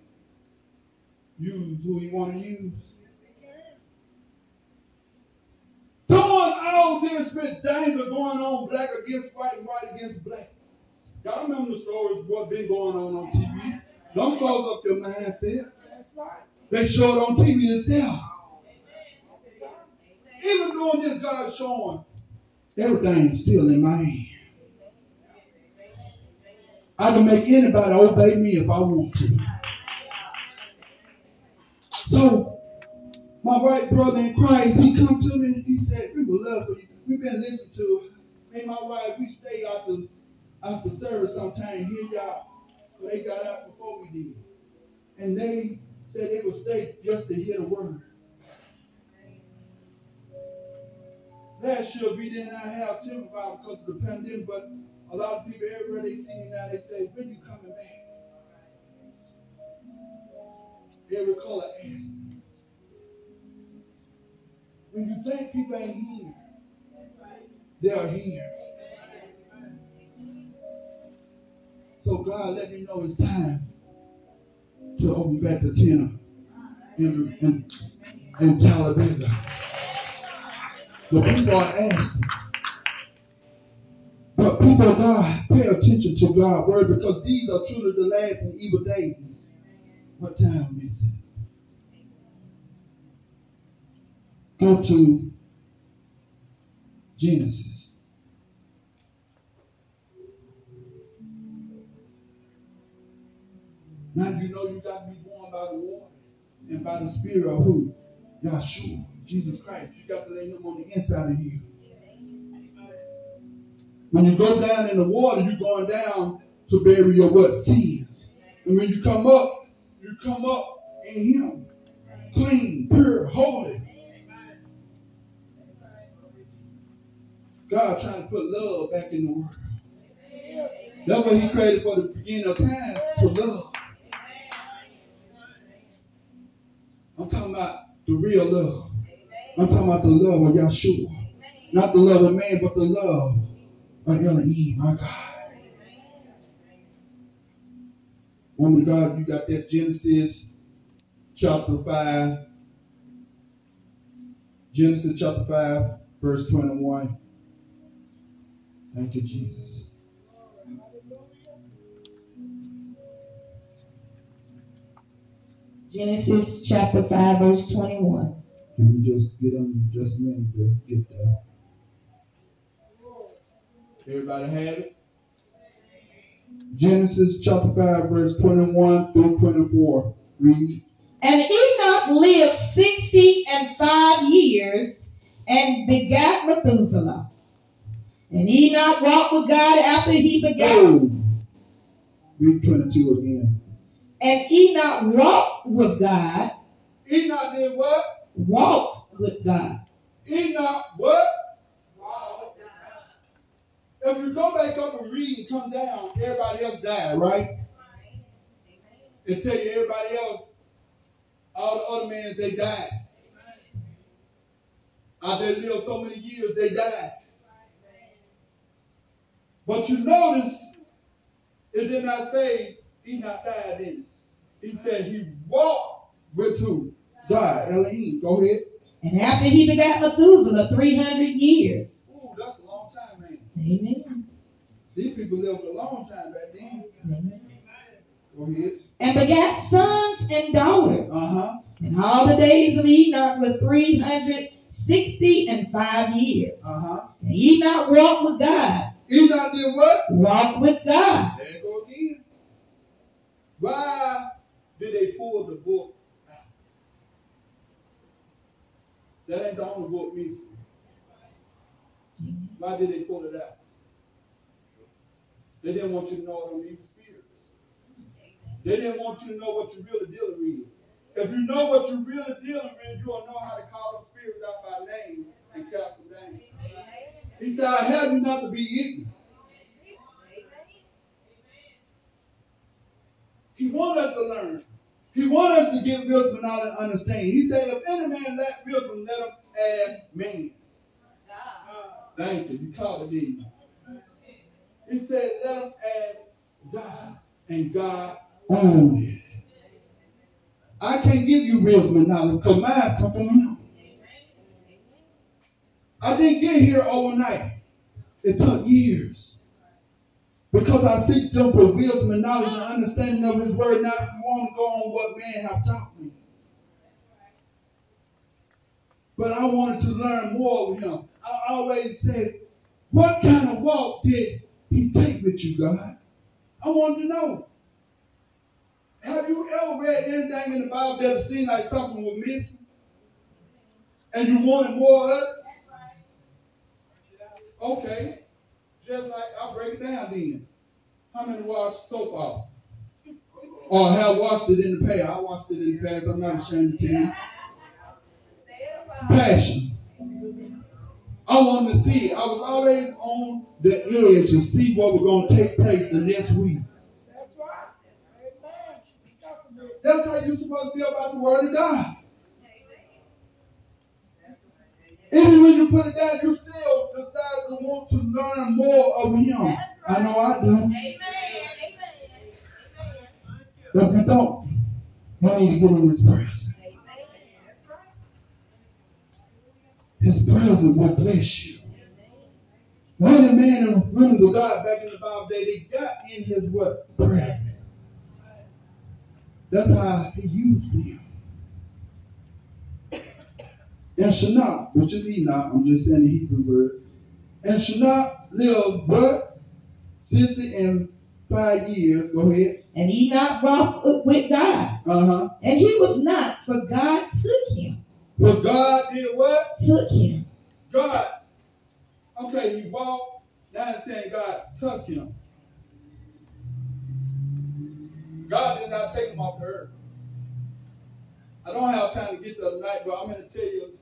use who he want to use. Doing all this with things are going on, black against white, white against black. Y'all remember the stories what been going on on TV? Don't close up your mindset. They show it on TV it's there. Even doing this, God's showing everything's still in my hand. I can make anybody obey me if I want to. So, my white brother in Christ, he come to me and he said, we love for you. We've been listening to, me and my wife, we stay after, after service sometime, hear y'all. But they got out before we did. And they said they would stay just to hear the word. Last year we did not have Bible because of the pandemic, but a lot of people everywhere they see me now, they say, when you coming back? Color ask me. When you think people ain't here, they are here. So God let me know it's time to open back the tenor in, in, in Talladega. The people are asking. But people God, pay attention to God's word because these are truly the last and evil days. What time is it? Go to Genesis. Now you know you got to be born by the water and by the spirit of who? Yahshua, Jesus Christ. You got to lay him on the inside of you. When you go down in the water, you're going down to bury your what? Sins. And when you come up, you come up in him. Clean, pure, holy. God trying to put love back in the world. That's what he created for the beginning of time, to love. I'm talking about the real love. I'm talking about the love of Yahshua. Not the love of man, but the love of Elohim, my God. Woman of God, you got that Genesis chapter 5. Genesis chapter 5, verse 21. Thank you, Jesus. Genesis chapter 5, verse 21. Can we just get them just a minute to get there? Everybody have it? Genesis chapter 5, verse 21 through 24. Read. And Enoch lived sixty and five years and begat Methuselah. And Enoch walked with God after he begat. Oh. Read 22 again. And Enoch walked with God, Enoch did what? walked with God. Enoch what? If you go back up and read and come down, everybody else died, right? And tell you everybody else, all the other men, they died. After they lived so many years, they died. But you notice, it did not say Enoch died in it. He said he walked with who? God, Elohim. Go ahead. And after he begat Methuselah, 300 years. Ooh, that's a long time, man. Amen. These people lived a long time back then. Amen. Go ahead. And begat sons and daughters. Uh huh. And all the days of Enoch were 360 and five years. Uh huh. And Enoch walked with God. Enoch did what? Walked with God. There you go again. Why did they pull the book out? That ain't the only book missing. Why did they pull it out? They didn't want you to know them evil spirits. They didn't want you to know what you're really dealing with. If you know what you're really dealing with, you'll know how to call those spirits out by name and cast them down. He said, I you not to be ignorant. He wants us to learn. He wants us to get wisdom and knowledge and understanding. He said, if any man lack wisdom, let him ask me. Thank you. You caught it, didn't you? He said, let him ask God. And God only. I can't give you wisdom and knowledge because mine come from him. I didn't get here overnight. It took years. Because I seek them for wisdom and knowledge and understanding of his word, not want to go on what man have taught me. But I wanted to learn more of him. I always said, what kind of walk did he take with you, God? I wanted to know. Have you ever read anything in the Bible that seemed like something was missing? And you wanted more of it? Okay. Just like I'll break it down then. How many washed soap off? Or have washed it in the past? I washed it in the past. I'm not ashamed to tell you. Passion. I wanted to see it. I was always on the edge to see what was going to take place the next week. That's right. Amen. That's how you're supposed to feel about the Word of God. Even when you put it down, you still decide to want to learn more of Him. I know I do. But if you don't, you need to get in His presence. His presence will bless you. When the man and women of God back in the Bible day, they got in His what? Presence. That's how He used them. And Shinnah, which is Enoch, I'm just saying the Hebrew word. And Shinnah lived what? 60 and five years. Go ahead. And Enoch walked with God. Uh huh. And he was not, for God took him. For God did what? Took him. God. Okay, he walked. Now it's saying God took him. God did not take him off the earth. I don't have time to get to the night, but I'm going to tell you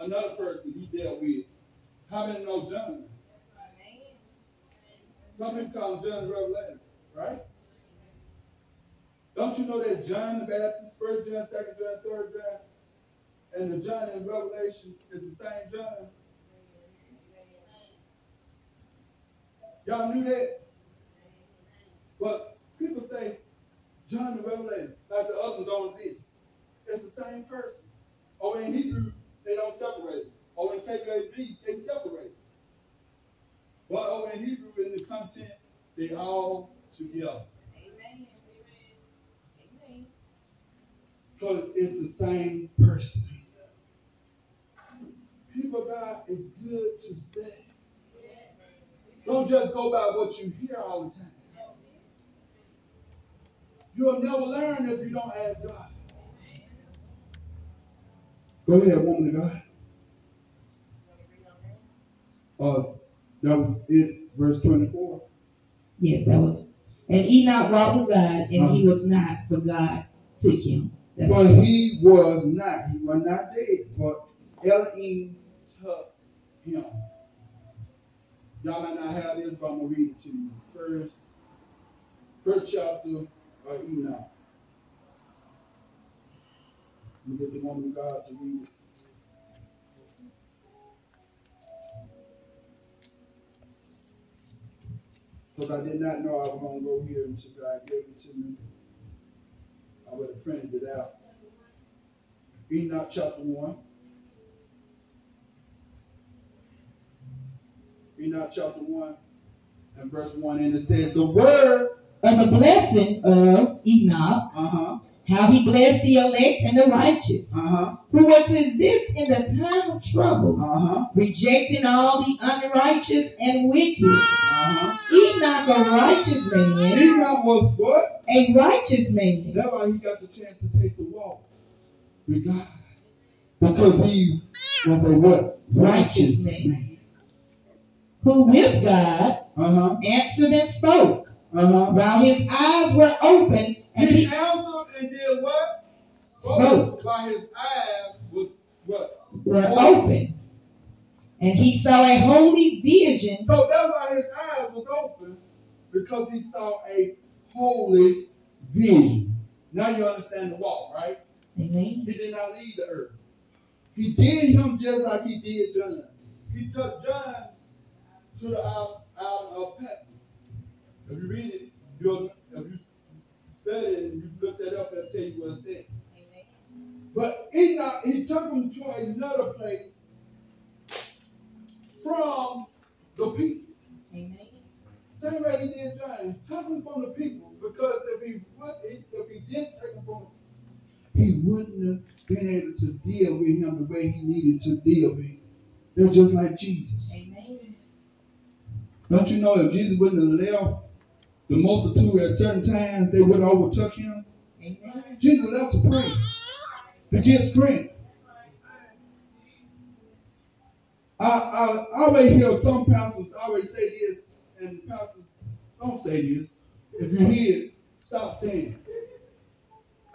another person he dealt with. How many know John? Some people call him John the Revelator, right? Don't you know that John the Baptist, first John, second John, third John, and the John in Revelation is the same John? Y'all knew that? But people say John the Revelator, like the other don't exist. It's the same person. Or in Hebrew, they don't separate it. Or in KJV, they separate it. But over in Hebrew, in the content, they all together. Amen. Amen. Because it's the same person. People, God, it's good to stay. Don't just go by what you hear all the time. You'll never learn if you don't ask God. Go ahead, woman of God. Uh, that was it, verse 24. Yes, that was. And Enoch walked with God, and he was not, for God took him. That's But he was not, he was not dead, for Elohim took him. Y'all might not have this, but I'm gonna read it to you. First, first chapter of Enoch. Let me get the woman of God to read it. Because I did not know I was gonna go here until God gave it to me. I would have printed it out. Enoch chapter 1. Enoch chapter 1 and verse 1. And it says, The word, and the blessing of Enoch, uh huh, how he blessed the elect and the righteous, uh huh, who were to exist in the time of trouble, uh huh, rejecting all the unrighteous and wicked. uh huh. Enoch, a righteous man, Enoch was what? a righteous man, That's why he got the chance to take the walk with God. Because he was a what? Righteous man. Who with God Uh huh, answered and spoke, uh huh. while his eyes were open and He he answered and did what? Spoke. While his eyes was what? were open. And he saw a holy vision So that's why his eyes was open because he saw a holy vision. Now you understand the walk, right? Amen. He did not leave the earth. He did him just like he did John. He took John to the island, island of Patmos. If you read it, you'll, if you study it and you look that up, it'll tell you what it said. But Enoch, he took him to another place from the people. Amen. Same way he did John. He took him from the people because if he would, if he did take him from, he wouldn't have been able to deal with him the way he needed to deal with him. They're just like Jesus. Amen. Don't you know if Jesus wouldn't have left the multitude at certain times, they would have overtook him? Amen. Jesus left to pray, to get strength. I, I always hear some pastors always say this, and pastors don't say this. If you hear it, stop saying it.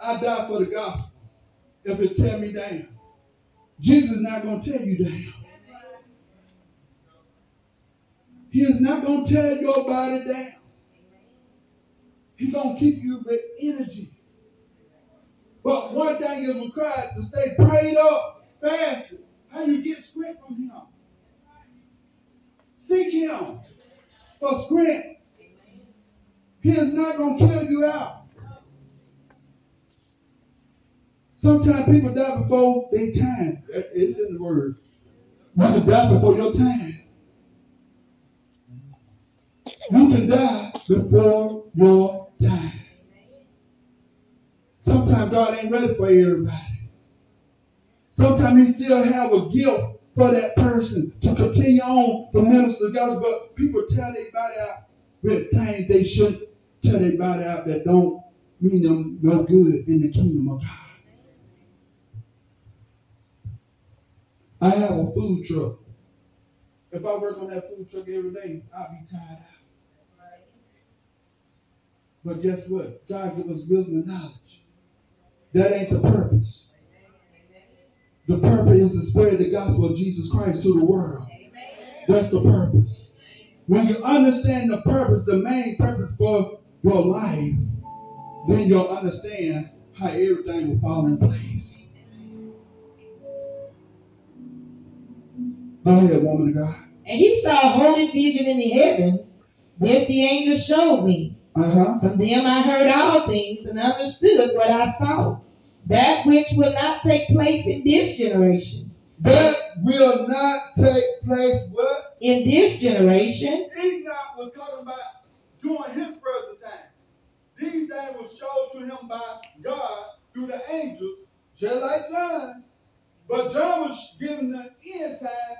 I die for the gospel. If it tear me down, Jesus is not going to tear you down. He is not going to tear your body down. He's going to keep you with energy. But one thing is required to stay prayed up, fasted. How you get strength from him? Seek him for strength. He is not going to kill you out. Sometimes people die before their time. It's in the word. You can die before your time. You can die before your time. Sometimes God ain't ready for everybody. Sometimes He still have a gift for that person to continue on to minister God, but people tell their body out with things they shouldn't tell their body out that don't mean them no good in the kingdom of God. I have a food truck. If I work on that food truck every day, I'll be tired out. But guess what? God give us wisdom and knowledge. That ain't the purpose. The purpose is to spread the gospel of Jesus Christ to the world. That's the purpose. When you understand the purpose, the main purpose for your life, then you'll understand how everything will fall in place. Go ahead, woman of God. And he saw a holy vision in the heavens. This the angel showed me. Uh huh. From them I heard all things and understood what I saw. That which will not take place in this generation. That will not take place. What? In this generation, Enoch was talking about during his present time. These things were shown to him by God through the angels, just like John. But John was given the end time,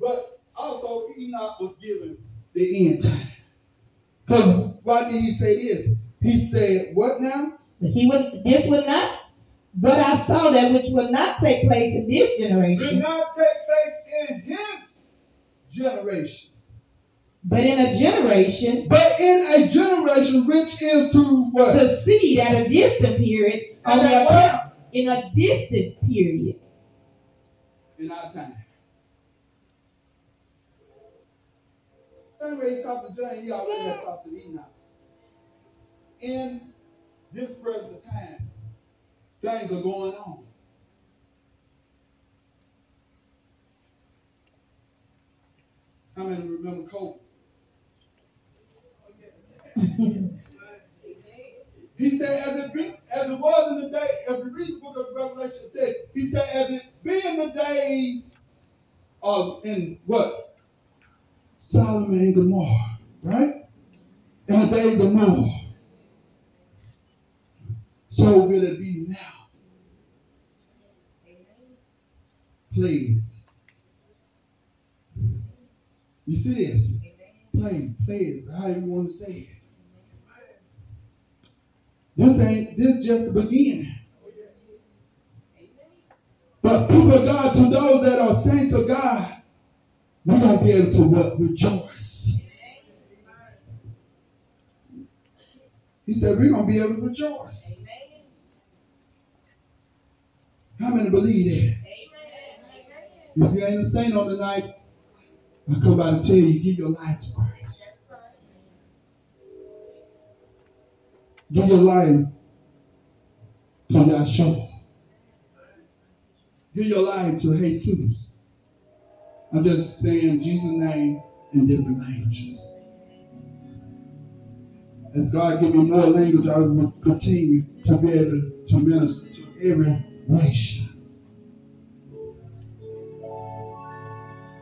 but also Enoch was given the end time. Because why did he say this? He said, what now? He would this would not but I saw that which would not take place in this generation. Did not take place in his generation. but in a generation But in a generation which is to what? succeed at a distant period on the account in a distant period. in our time. Same way he talked to John, he already had talked to Enoch. In this present time, things are going on. How many remember COVID? He said, as it be, as it was in the day, if you read the book of Revelation, it says, he said, as it be in the days of in what? Sodom and Gomorrah, right? In the days of Noah. So will it be now. Please. You see this? Please, please, how you want to say it. This ain't this just the beginning. But people of God, to those that are saints of God, we're gonna be able to what? Rejoice. He said we're gonna be able to rejoice. How many believe that? If you ain't a saint on tonight, I come by to tell you, give your life to Christ. Give your life to Yahshua. Give your life to Jesus. I'm just saying Jesus' name in different languages. As God give me more language, I will continue to be able to minister to every nation.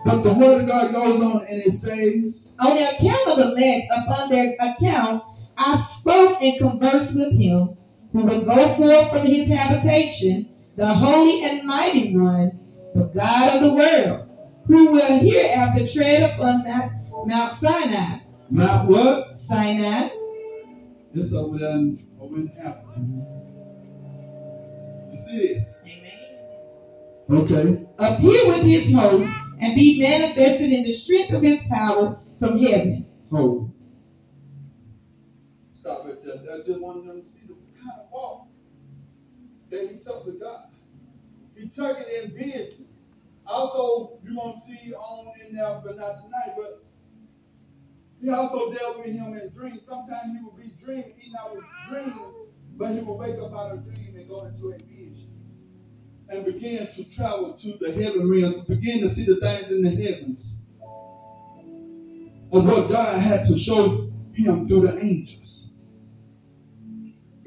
But the word of God goes on and it says, On the account of the elect, upon their account, I spoke and conversed with him, who will go forth from his habitation, the holy and mighty one, the God of the world, who will hereafter tread upon that Mount Sinai. Mount what? Sinai, It's over there in, over in Africa. You see this? Amen. Okay. appear with his host, and be manifested in the strength of his power from heaven. Hold. Stop it there. I just want them to see the kind of walk that he took with God. He took it in visions. Also, you're going to see on in there, but not tonight, but he also dealt with him in dreams. Sometimes he would be dreaming, Enoch was dreaming, but he would wake up out of dream and go into a vision. And begin to travel to the heaven realms, begin to see the things in the heavens of what God had to show him through the angels.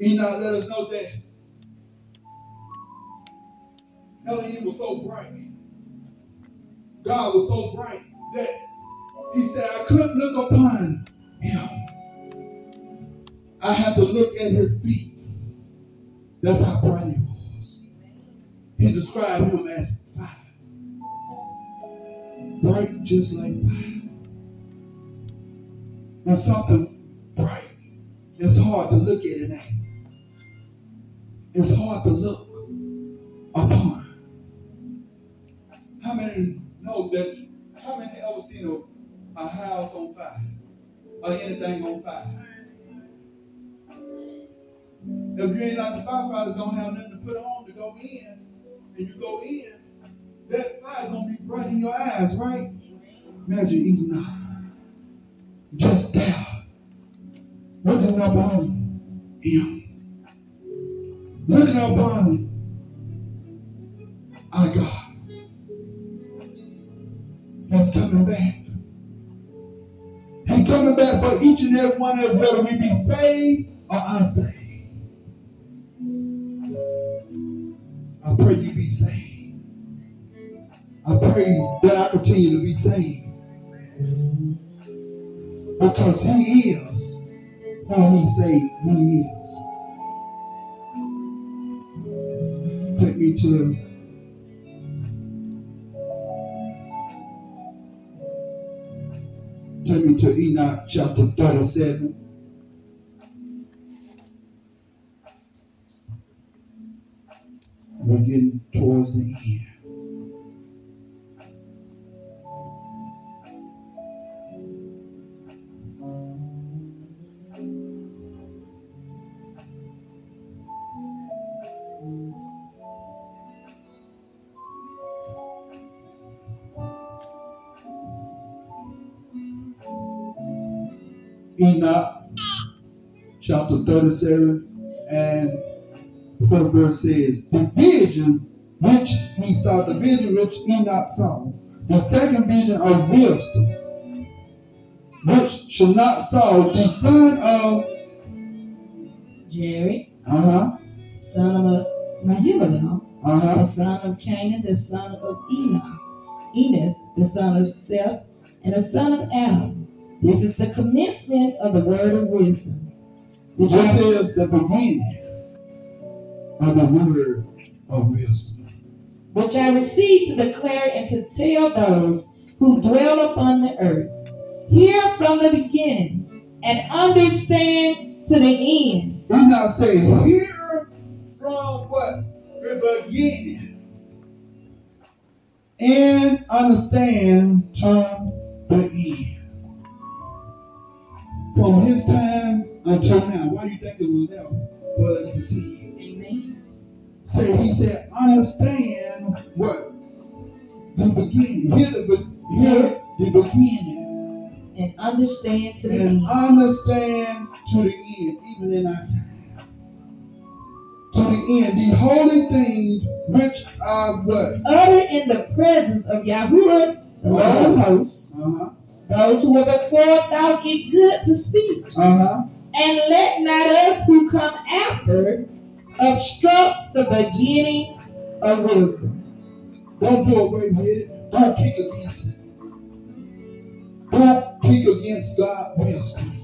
Enoch let us know that Elohim was so bright. God was so bright that he said, I couldn't look upon him. I had to look at his feet. That's how bright he was. He described him as fire. Bright just like fire. When something bright, it's hard to look at it at. It's hard to look upon. How many know that? How many ever seen a, a house on fire or anything on fire? If you ain't like the firefighters, don't have nothing to put on to go in, and you go in, that fire gonna be bright in your eyes, right? Imagine Enoch just there, looking upon him, looking upon coming back. He's coming back for each and every one of us, whether we be saved or unsaved. I pray you be saved. I pray that I continue to be saved. Because he is who he say he is. Take me to to Enoch chapter 37. We're getting towards the end. Says, The vision which he saw, the vision which Enoch saw, the second vision of wisdom, which should not saw, the son of Jerry, uh-huh, son of Mahimalel, uh-huh, the son of Canaan, the son of Enoch, Enos, the son of Seth, and the son of Adam. This is the commencement of the word of wisdom. This is the beginning of the word of wisdom. which I received to declare and to tell those who dwell upon the earth. Hear from the beginning and understand to the end. Enoch say, hear from what? The beginning. And understand to the end. From his time until now. Why you think it was left for us to see? Say he said, understand what? The beginning. Hear the, hear the beginning. And understand to the And end. understand to the end, even in our time. To the end. The holy things which are what? Utter in the presence of Yahweh, the Lord of hosts, Uh-huh. those who were before thought it good to speak. Uh-huh. And let not us who come after obstruct the beginning of wisdom. Don't do away with it. Don't kick against it. Don't kick against God's wisdom.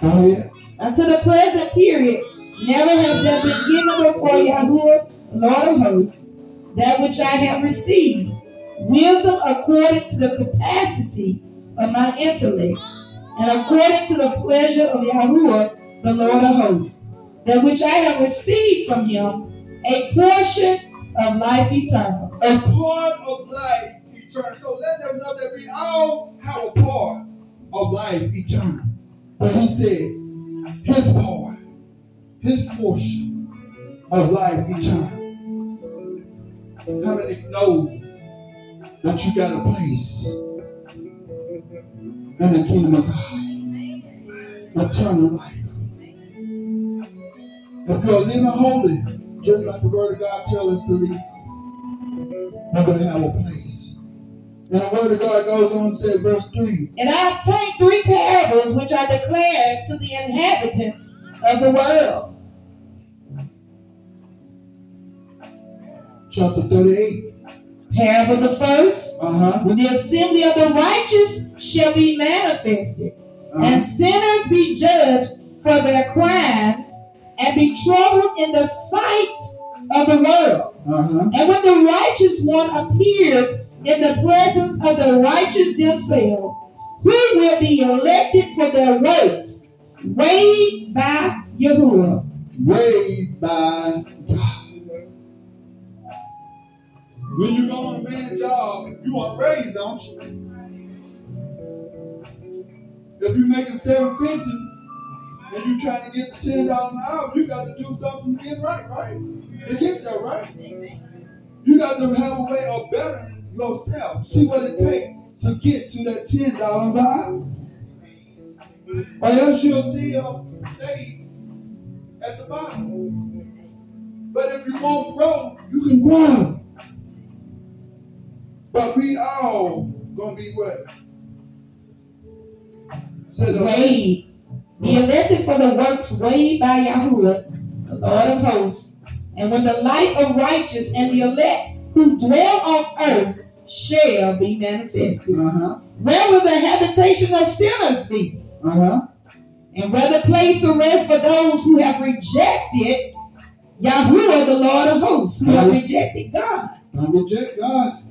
Go ahead. Unto the present period, never has there been given before Yahweh, Lord of hosts, that which I have received, wisdom according to the capacity of my intellect, and according to the pleasure of Yahweh, the Lord of hosts, that which I have received from him, a portion of life eternal. A part of life eternal. So let them know that we all have a part of life eternal. But he said, his part, his portion of life eternal. How many know that you got a place in the kingdom of God? Eternal life. If you're living holy, just like the word of God tells us to live, we're going to have a place. And the word of God goes on and says, verse 3, And I take three parables which I declared to the inhabitants of the world. chapter 38. Parable the first, Uh-huh. when the assembly of the righteous shall be manifested, and uh-huh. sinners be judged for their crimes, and be troubled in the sight of the world. Uh-huh. And when the righteous one appears in the presence of the righteous themselves, who will be elected for their works, weighed by Yahuwah. Raised by God. When you go on a man's job, you want raised, don't you? If you're making 750 and you're trying to get to $10 an hour, you got to do something to get right, right? To get there, right? You got to have a way of bettering yourself. See what it takes to get to that $10 an hour. Or else you'll still stay at the bottom. But if you won't grow, you can grow. But we all gonna be what? The Be elected for the works weighed by Yahuwah, the Lord of hosts. And when the light of righteous and the elect who dwell on earth shall be manifested. Uh-huh. Where will the habitation of sinners be? Uh-huh. And where the place of rest for those who have rejected Yahuwah, the Lord of hosts, who have rejected God. Don't reject God.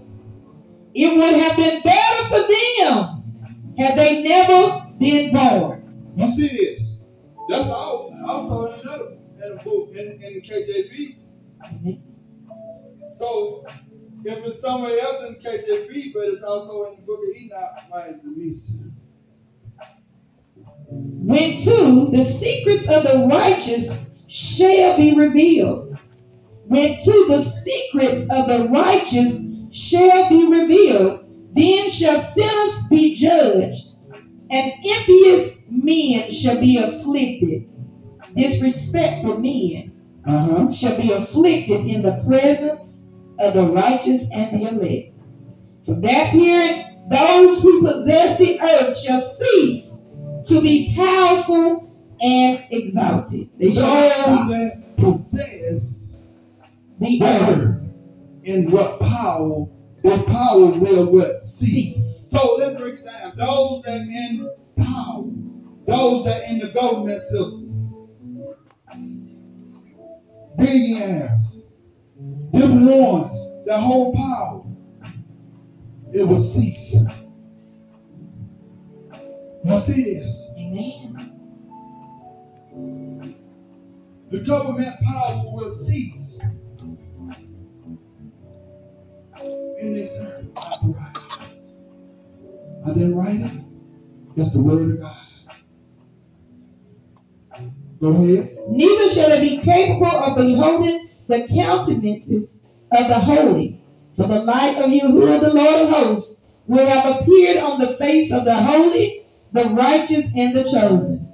It would have been better for them had they never been born? You see this? That's also in another in a book in, in KJV. So if it's somewhere else in KJV, but it's also in the book of Enoch, why is it missing? When two, the secrets of the righteous shall be revealed. When two, the secrets of the righteous shall be revealed, then shall sinners be judged, and impious men shall be afflicted. Disrespect for men Uh-huh. shall be afflicted in the presence of the righteous and the elect. From that period, those who possess the earth shall cease to be powerful and exalted. They Those shall that possess the earth. in what power, their power will what cease. Cease. So let's break it down. Those that in power, those that in the government system, billionaires, different ones, that hold power, it will cease. You see this? Amen. The government power will cease. In this earth. I didn't write it. That's the word of God. Go ahead. Neither shall they be capable of beholding the countenances of the holy. For the light of Yahuwah, the Lord of hosts, will have appeared on the face of the holy, the righteous, and the chosen.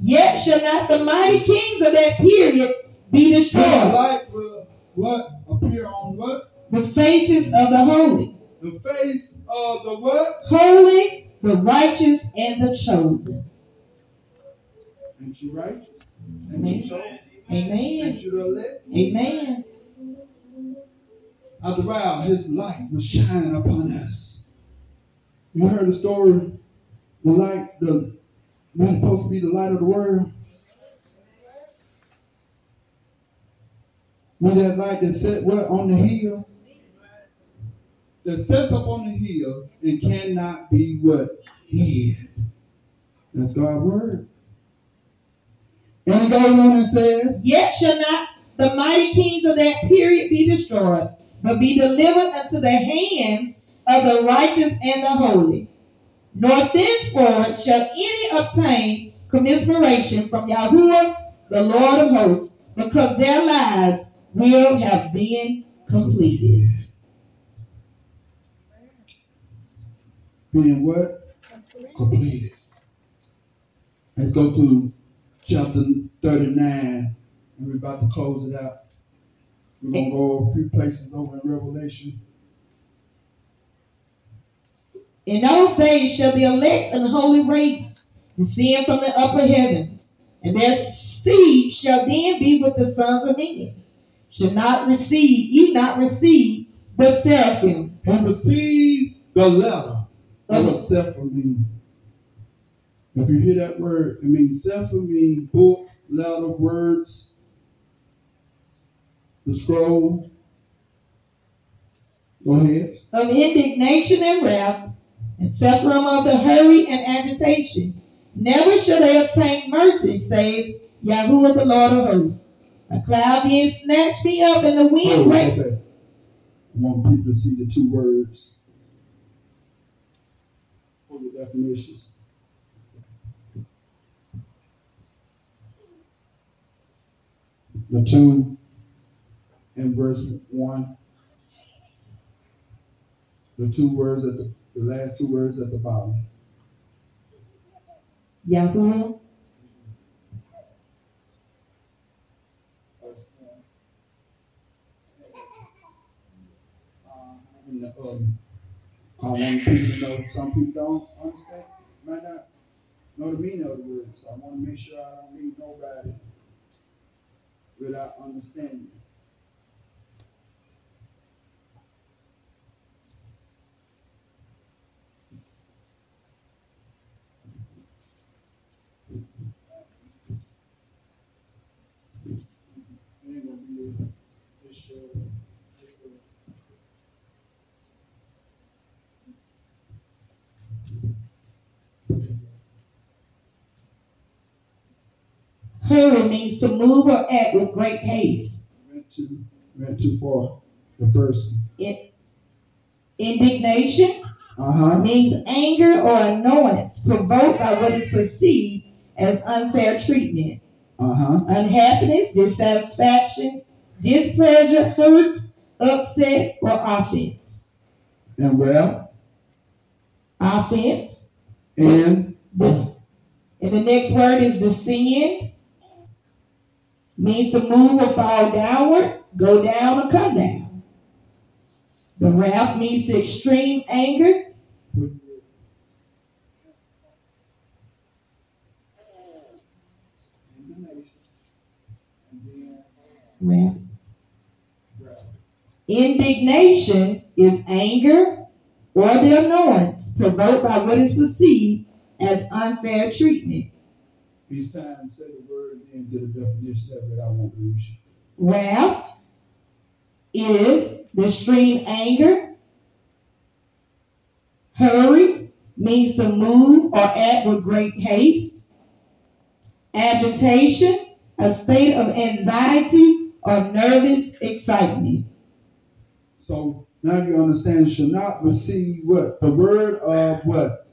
Yet shall not the mighty kings of that period be The destroyed. light will what? Appear on what? The faces of the holy, The face of the what? holy, the righteous, and the chosen. Ain't you righteous? Amen. Amen. Amen. After a his light will shine upon us. You heard the story, the light, the we're supposed to be the light of the world. We that light that set what on the hill, that sets up on the hill and cannot be what hid. That's God's word. And it goes on and says, Yet shall not the mighty kings of that period be destroyed, but be delivered unto the hands of the righteous and the holy. Nor thenceforth shall any obtain commiseration from Yahuwah, the Lord of hosts, because their lives will have been completed. being what? Completed. Let's go to chapter 39, and we're about to close it out. We're going to go a few places over in Revelation. In those days shall the elect and holy race descend from the upper heavens, and their seed shall then be with the sons of men. Shall not receive, ye not receive the seraphim. And receive the letter of a Sephirim. If you hear that word, it means Sephirim, book, letter, words, the scroll. Go ahead. of indignation and wrath, and suffering of the hurry and agitation. Never shall they obtain mercy, says Yahuwah the Lord of hosts. A cloud being snatched me up, and the wind Oh, break. okay. I want people to see the two words. For the definitions. The two in verse one. The two words at the, the last two words at the bottom. Yahuwah, And, uh, um, I want um, people to know, some people don't understand, might not know the meaning of the word, so I wanna make sure I don't leave nobody without understanding. Ain't gonna be a- a show, just a- Hurry means to move or act with great haste. Went too, went too far. The first. Indignation Uh huh. means anger or annoyance provoked by what is perceived as unfair treatment. Uh huh. Unhappiness, dissatisfaction, displeasure, hurt, upset, or offense. And well, Offense. and This, and the next word is descend. Means to move or fall downward, go down or come down. The wrath means to extreme anger. Wrath. Indignation is anger or the annoyance provoked by what is perceived as unfair treatment. Each time say the word and then get a definition of it. I won't lose you. Wrath is the extreme anger. Hurry means to move or act with great haste. Agitation, a state of anxiety or nervous excitement. So now you understand. Shall not receive what the word of what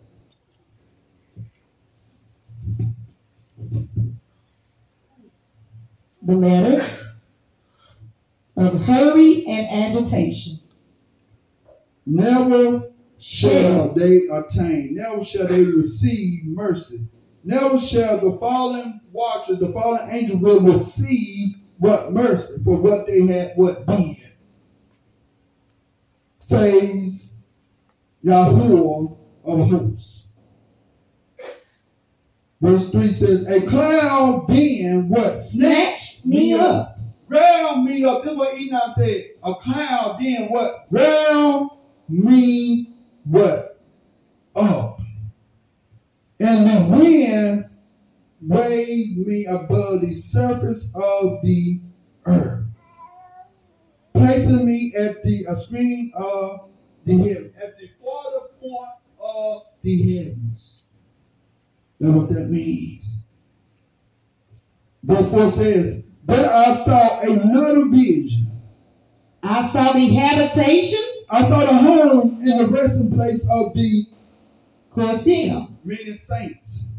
The letter of hurry and agitation. Never shall they attain, never shall they receive mercy. Never shall the fallen watcher, the fallen angel will receive what mercy for what they had, what did. Says Yahuwah of hosts. Verse 3 says, A cloud being what? Snatch me up. Round me up. This is what Enoch said. A cloud being what? Round me what? Up. And the wind raised me above the surface of the earth, placing me at the screen of the heaven, at the farther point of the heavens. That's what that means. Verse 4 says, But I saw another vision. I saw the habitations, I saw the home in the resting place of the Corsium. many saints.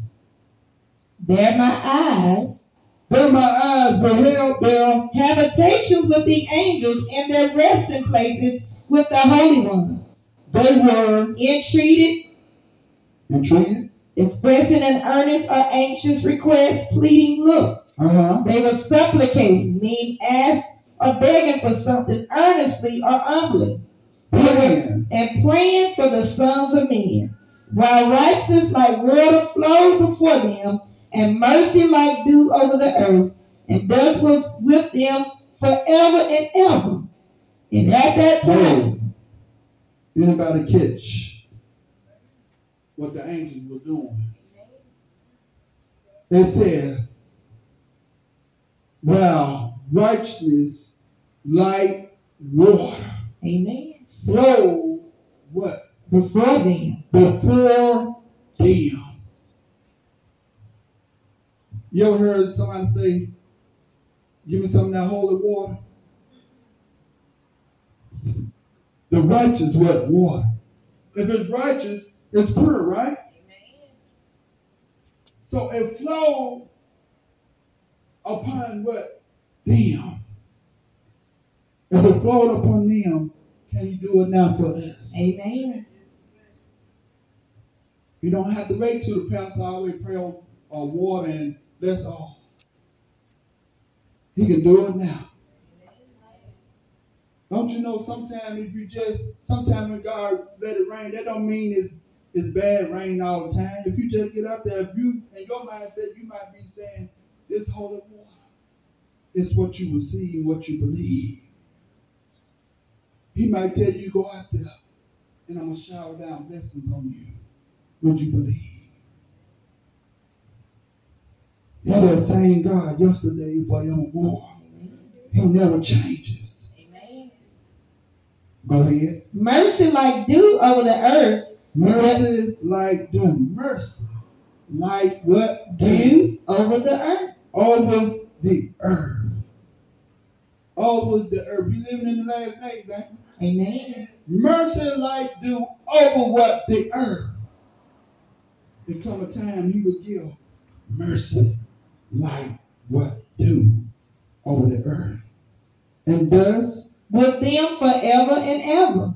There my eyes, There my eyes beheld them habitations with the angels and their resting places with the holy ones. They were Entreated, entreated. expressing an earnest or anxious request, pleading look. Uh-huh. They were supplicating, mean ask or begging for something earnestly or humbly, Praying. and praying for the sons of men. While righteousness like water flowed before them, and mercy like dew over the earth, and thus was with them forever and ever. And at that time, Anybody catch what the angels were doing? They said, Wow, righteousness like water amen, flow what? before them, Before them. You ever heard somebody say, Give me some of that holy water? The righteous what? Water. If it's righteous, it's pure, right? So it flowed upon what? Them. If it flowed upon them, can you do it now for us? amen, You don't have to wait till the pastor always pray on uh, water and that's all. He can do it now. Don't you know sometimes if you just sometimes when God let it rain, that don't mean it's it's bad rain all the time. If you just get out there, if you in your mindset, you might be saying, This holy water is what you receive, what you believe. He might tell you go out there and I'm gonna shower down blessings on you. Would you believe? He that same God yesterday, forevermore. He never changes. amen. Go ahead. Mercy like dew over the earth, Mercy like dew. Mercy like what? Dew over the earth. Over the earth. Over the earth. We living in the last days, ain't we? Amen. Mercy like do over what the earth. There come a time he will give mercy like what do over the earth. And thus, With them forever and ever.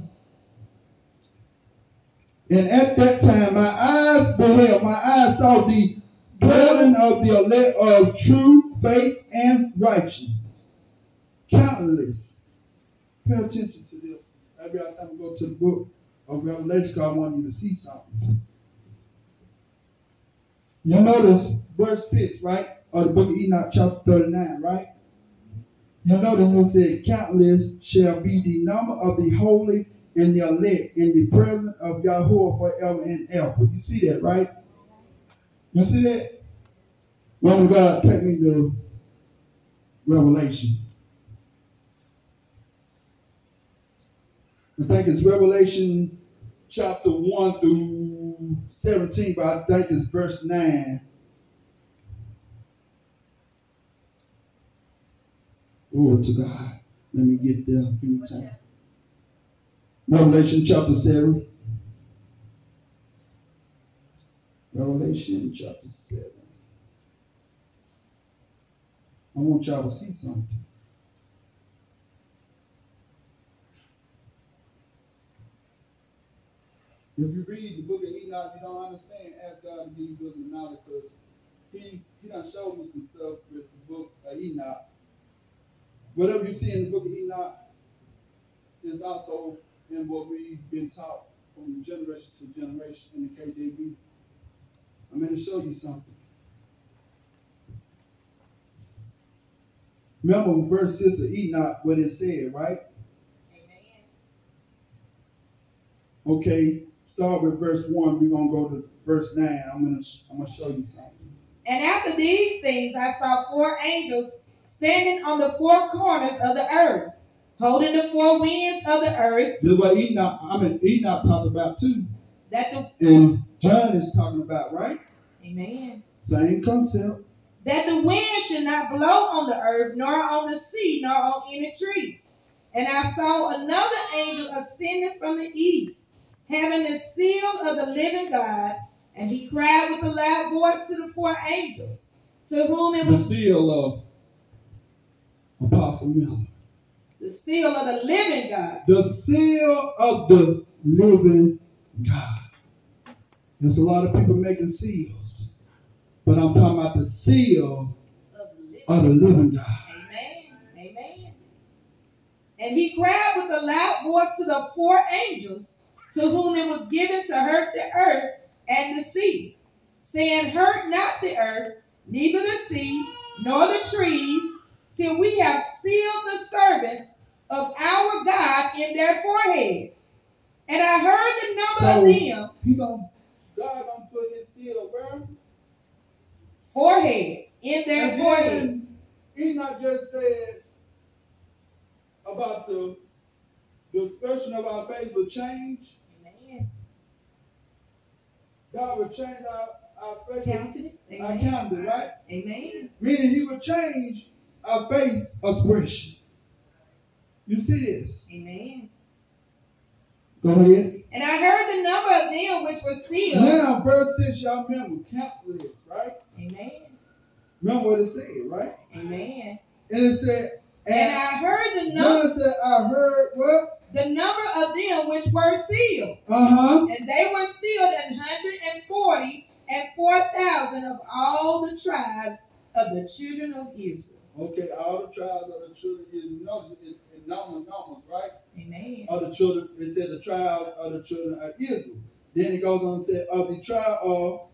and at that time my eyes beheld, my eyes saw the dwelling of the elect of true faith and righteousness. Countless. Pay attention to this. Every time we go to the book of Revelation, because I want you to see something. You notice verse 6, right? Or the book of Enoch, chapter 39, right? You notice it said, Countless shall be the number of the holy and the elect in the presence of Yahweh forever and ever. You see that, right? You see that? Woman of God, take me to Revelation. I think it's Revelation chapter 1 through 17, but I think it's verse 9. Glory to God. Let me get there. Give me time. Revelation chapter 7. Revelation chapter 7. I want y'all to see something. If you read the book of Enoch, you don't understand, ask God to give you wisdom knowledge because he, he done showed me some stuff with the book of Enoch. Whatever you see in the book of Enoch is also in what we've been taught from generation to generation in the KJV. I'm going to show you something. Remember verse 6 of Enoch, what it said, right? Amen. Okay, start with verse 1. We're going to go to verse 9. I'm going to I'm going to show you something. And after these things, I saw four angels standing on the four corners of the earth, holding the four winds of the earth, This is what Enoch, I mean, Enoch talked about too. That the And John is talking about, right? Amen. Same concept. That the wind should not blow on the earth, nor on the sea, nor on any tree. And I saw another angel ascending from the east, having the seal of the living God, and he cried with a loud voice to the four angels, to whom it The seal of Apostle Miller. the seal of the living God. The seal of the living God. There's a lot of people making seals, but I'm talking about the seal Of the living of the living God. Amen. Amen. And he cried with a loud voice to the four angels to whom it was given to hurt the earth and the sea, saying, Hurt not the earth, neither the sea, nor the trees, till we have sealed the servants of our God in their foreheads. And I heard the number So- of them He gonna God gonna put his seal foreheads, in their And foreheads. then Enoch just said about the the expression of our faith will change. Amen. God will change our, our faith. Countenance. Our countenance, right? Amen. Meaning he will change our face expression. You see this? Amen. Go ahead. And I heard the number of them which were sealed. Now, verse 6, y'all remember, countless, right? Amen. Remember what it said, right? Amen. And it said, And and I heard the number John said, I heard what? the number of them which were sealed. Uh-huh. And they were sealed an hundred and forty and four thousand of all the tribes of the children of Israel. Okay, all the tribes of the children is notice in, in numbers, numbers, right? Amen. Of the children, it said the tribe of the children of Israel. Then it goes on and said, of the tribe of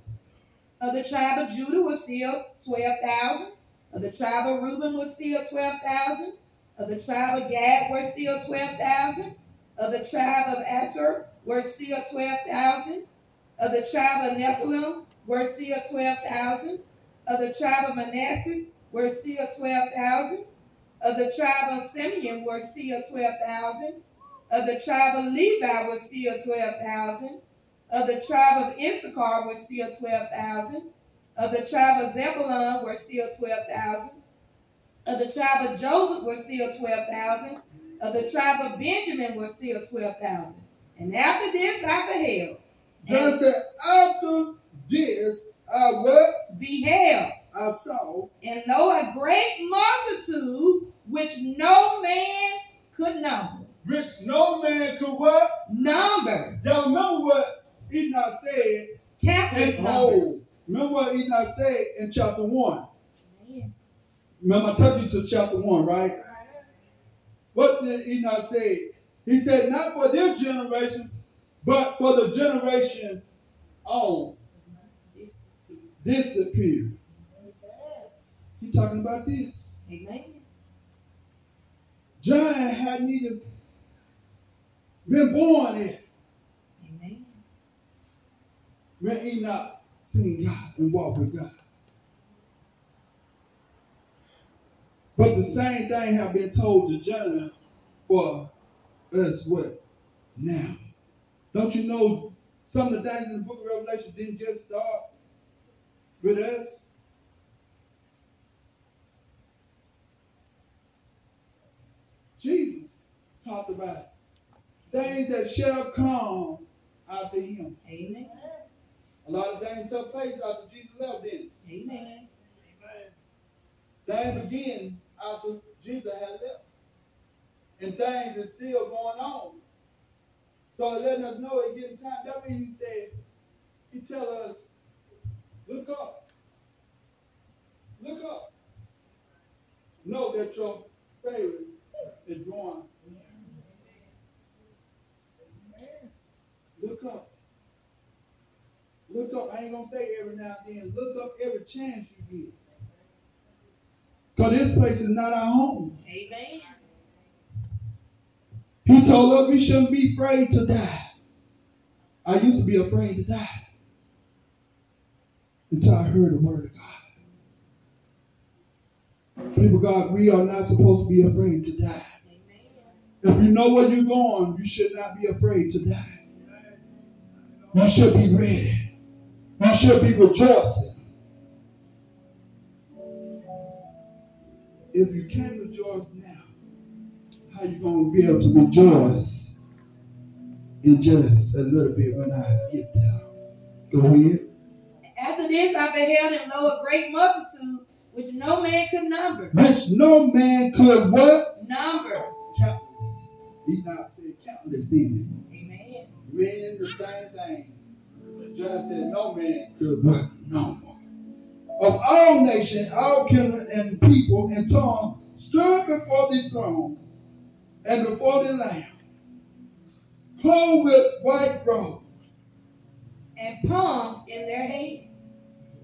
Of the tribe of Judah was sealed twelve thousand. Of the tribe of Reuben was sealed twelve thousand. Of the tribe of Gad were sealed twelve thousand. Of the tribe of Asher were sealed twelve thousand. Of the tribe of Nephilim were sealed twelve thousand. Of the tribe of Manasseh were twelve thousand. Of the tribe of Simeon were twelve thousand. Of the tribe of Levi were twelve thousand. Of the tribe of Issachar were twelve thousand. Of the tribe of Zebulun were still 12,000. Of the tribe of Joseph were still 12,000. Of the tribe of Benjamin were still 12,000. And after this I beheld. John said, after this, I what? beheld, I saw, and lo, a great multitude which no man could number. which no man could what? Number, Y'all remember what Enoch said countless numbers. Remember what Enoch said in chapter 1. Remember, I took you to chapter 1, right? What did Enoch say? He said, not for this generation, but for the generation on distant period. He talking about this. Amen. John hadn't even been born yet Amen. when Enoch seen God and walked with God. But the same thing have been told to John for us what? Now. Don't you know some of the things in the book of Revelation didn't just start with us? Jesus talked about things that shall come after him. Amen. A lot of things took place after Jesus left, didn't it? Amen. Things began after Jesus had left. And things are still going on. So letting us know it getting time. That means he said, he tell us, look up. Look up. Know that your Savior is drawing. Look up. Look up. I ain't gonna say every now and then. Look up every chance you get. Because this place is not our home. Amen. He told us we shouldn't be afraid to die. I used to be afraid to die until I heard the word of God. People, God, we are not supposed to be afraid to die. If you know where you're going, you should not be afraid to die. You should be ready. You should be rejoicing. If you can't rejoice now, how you going to be able to rejoice in just a little bit when I get there? Go ahead. After this I beheld and lo a great multitude which no man could number. Which no man could what? Number. Countless. He not said countless, he? Amen. meaning the same thing. John said, No man could no more. Of all nations, all kindred and people and tongue stood before the throne and before the Lamb, clothed with white robes, And palms in their hands.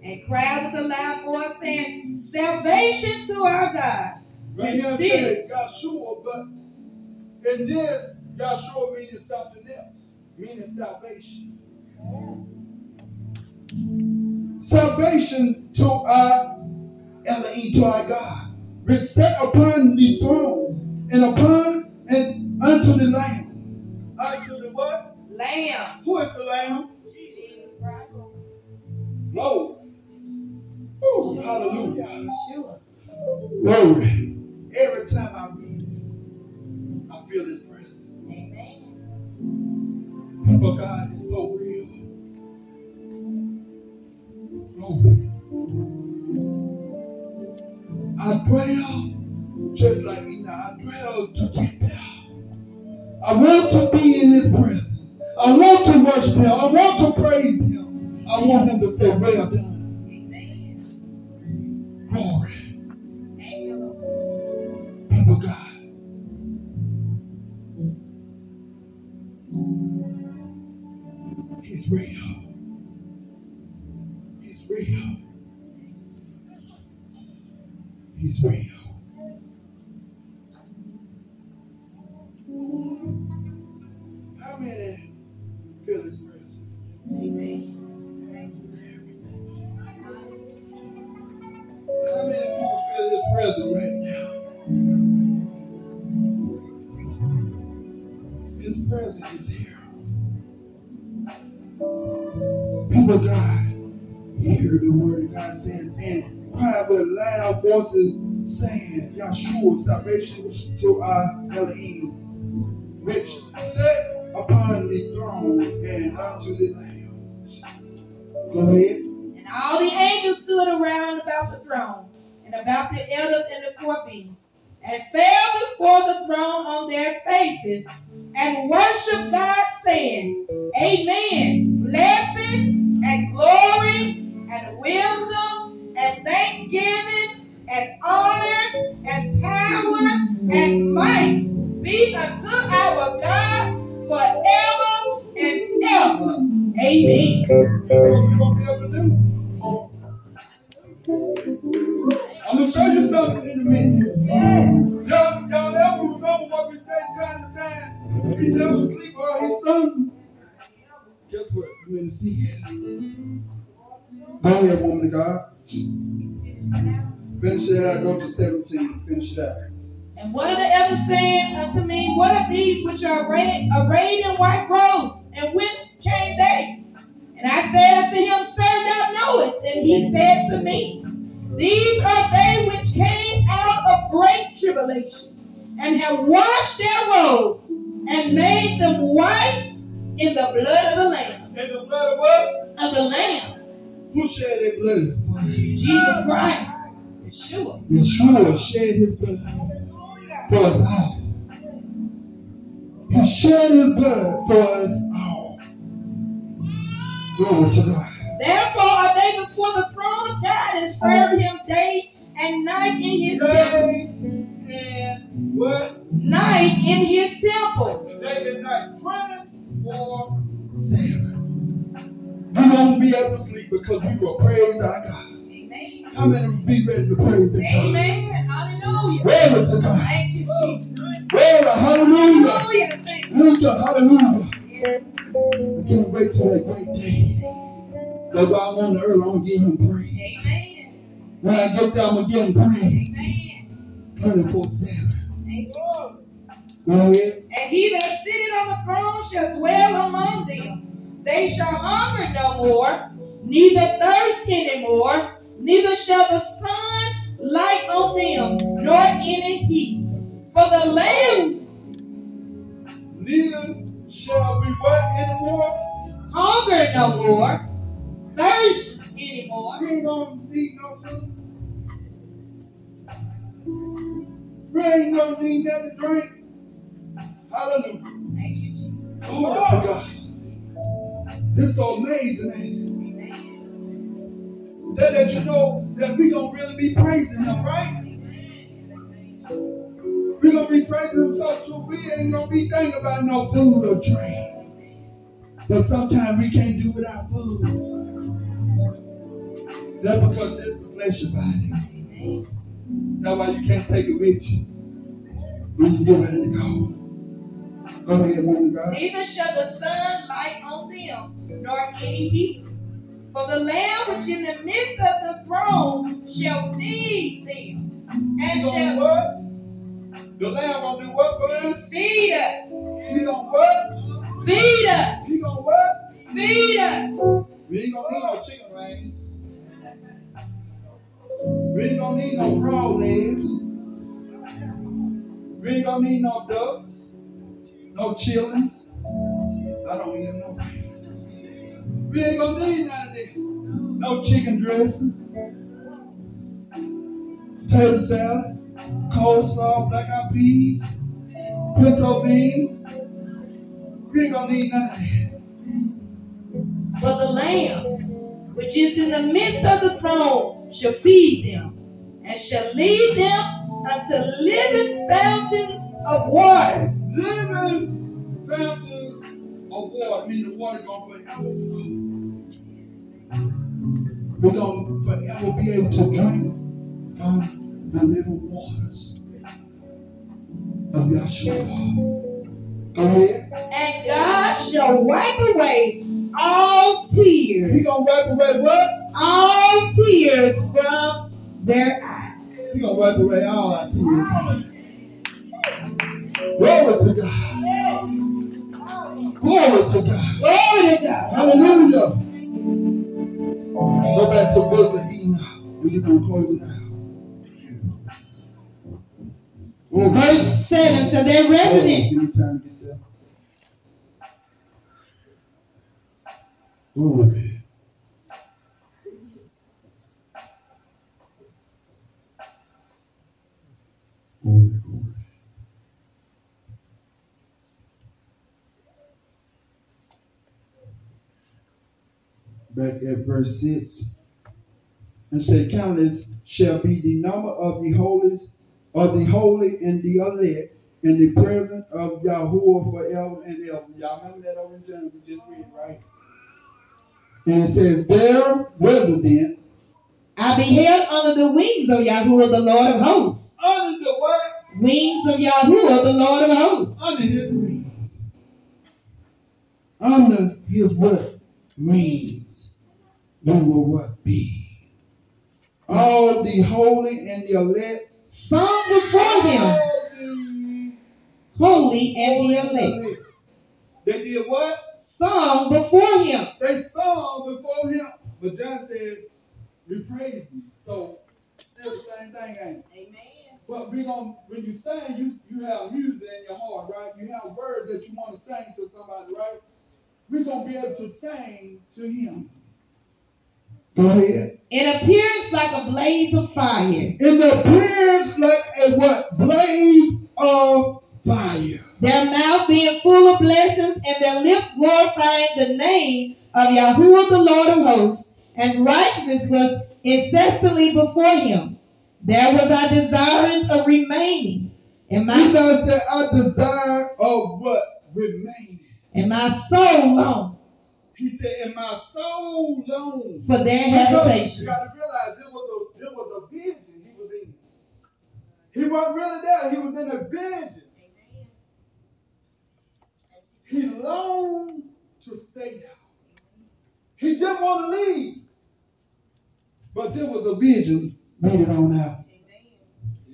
And cried with a loud voice saying, Salvation to our God. Right here said Yahshua, but in this, Yahshua means something else, meaning salvation. Salvation to our Elohim, to our God, which sat upon the throne and upon and unto the Lamb. Unto the what? Lamb. Who is the Lamb? Jesus Christ. Glory. Ooh, hallelujah. Glory. Every time I read I feel his presence. Amen. But God is so real. Glory. I dwell just like Enoch. I dwell to get there. I want to be in his presence. I want to worship him. I want to praise him. I want him to say, Well done. Salvation to uh, our Elohim, which sat upon the throne and unto the Lamb. Go ahead. And all the angels stood around about the throne, and about the elders and the four beasts, and fell before the throne on their faces, and worshiped God, saying, Amen. Blessing and glory and wisdom and thanksgiving and honor and power and might be unto our God forever and ever. Amen. I'm gonna show you something in a minute. Y'all, y'all ever remember what we say time to time? He never sleep or he slumber. Guess what? You in the sea. Go ahead, woman of God. Finish it out. Go to 17. Finish it out. And one of the elders said unto me, What are these which are arrayed, arrayed in white robes? And whence came they? And I said unto him, Sir, thou knowest. And he said to me, These are they which came out of great tribulation, and have washed their robes, and made them white in the blood of the Lamb. In the blood of what? Of the Lamb, Who shed their blood? Jesus Christ. Yeshua. Yeshua shed his blood for us all. He shed his blood for us all. Glory to God. Therefore are they before the throne of God and serve him day and night in his temple. Day and what? Night in his temple. Day and night. 24 7. We won't be able to sleep because we will praise our God. How many be ready to praise their God? Amen. Hallelujah. Glory to God. Thank you, Jesus. Glory, hallelujah. Hallelujah. Hallelujah, hallelujah. I can't wait till that great day. That's why I'm on the earth. I'm going to give him praise. Amen. When I get there, I'm going to give him praise. Amen. 24 7. Thank you. Go ahead. And he that sitteth on the throne shall dwell among them. They shall hunger no more, neither thirst any more, neither shall the sun light on them, nor any heat. For the Lamb Neither shall we what anymore? hunger no more, thirst any more. We ain't gonna need no food. We ain't gonna need nothing to drink. Hallelujah. Thank you, Jesus. Glory to God. It's so amazing, ain't it? That let you know that we're gonna really be praising him, right? We're gonna be praising him so too. We ain't gonna be thinking about no food or drink. But sometimes we can't do without food. That's because this is the flesh of body. That's why you can't take it with you when you get ready to go. Go ahead, woman God. Neither shall the sun light on them, nor any heat. For the Lamb which in the midst of the throne shall feed them, and shall what? The lamb gonna do what for us? feed us, He gonna what? feed us, He gonna what? feed us. We ain't gonna need no chicken wings. We ain't gonna need no frog legs. We ain't gonna need no ducks, no chillings. I don't even know. We ain't gonna need none of this. No chicken dressing, tater salad, coleslaw, black eyed peas, pinto beans. We ain't gonna need none of that. For the Lamb which is in the midst of the throne shall feed them, and shall lead them unto living fountains of water. living fountains of water, meaning the water gonna forever flow. We're gonna forever be able to drink from the living waters of Yahshua. Go ahead. And God shall wipe away all tears. He gonna wipe away what? all tears from their eyes. He gonna wipe away all our tears. Glory to God. Glory to God. Glory to God. Hallelujah. Go back to book of 17 and we're going to close it out. Oh, Verse 7 so their oh, resident. give me time to get there. Glory. Glory, glory. Back at verse 6. And said, Countless shall be the number of the holies of the holy and the elect in the presence of Yahuwah forever and ever. Y'all remember that over in John we just read, right? And it says, Their resident I beheld under the wings of Yahuwah the Lord of hosts. under the what? Wings of Yahuwah the Lord of hosts. Under his wings. Under his what? Wings. We will what be? All the holy and the elect. Sung before him, All the holy and the elect. They did what? Sung before him. They sung before him. But John said, we praise him. So still the same thing, ain't it? Amen. But we gonna when you sing, you you have music in your heart, right? You have words that you want to sing to somebody, right? We're gonna be able to sing to him. Go ahead. In appearance like a blaze of fire. In the appearance like a what? Blaze of fire. Their mouth being full of blessings and their lips glorifying the name of Yahuwah the Lord of hosts, and righteousness was incessantly before him. There was our desirous of remaining, and my, Jesus said, I desire of what? Remaining. And my soul long He said, in my soul long. for their Because You got to realize there was a there was a vision he was in. He wasn't really there. He was in a vision. He longed to stay there. He didn't want to leave. But there was a vision made it on out.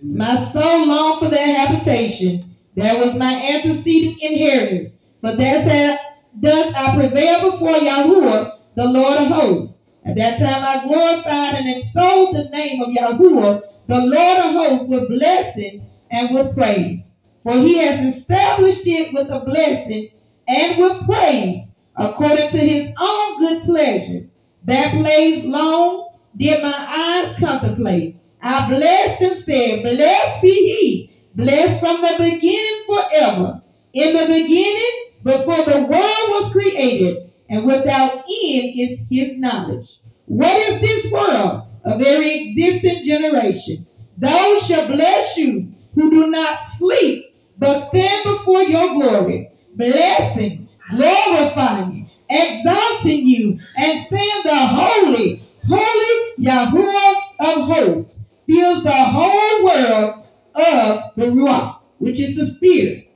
My soul longed for their habitation. That was my antecedent inheritance. For thus, thus I prevailed before Yahuwah, the Lord of hosts. At that time I glorified and extolled the name of Yahuwah, the Lord of hosts, with blessing and with praise. For he has established it with a blessing and with praise, according to his own good pleasure. That place long did my eyes contemplate. I blessed and said, Blessed be he, blessed from the beginning forever. In the beginning, before the world was created, and without end is his knowledge. What is this world? A very existent generation. Those shall bless you who do not sleep, but stand before your glory, blessing, glorifying, exalting you, and saying the holy, holy Yahuwah of hosts fills the whole world of the Ruach, which is the Spirit.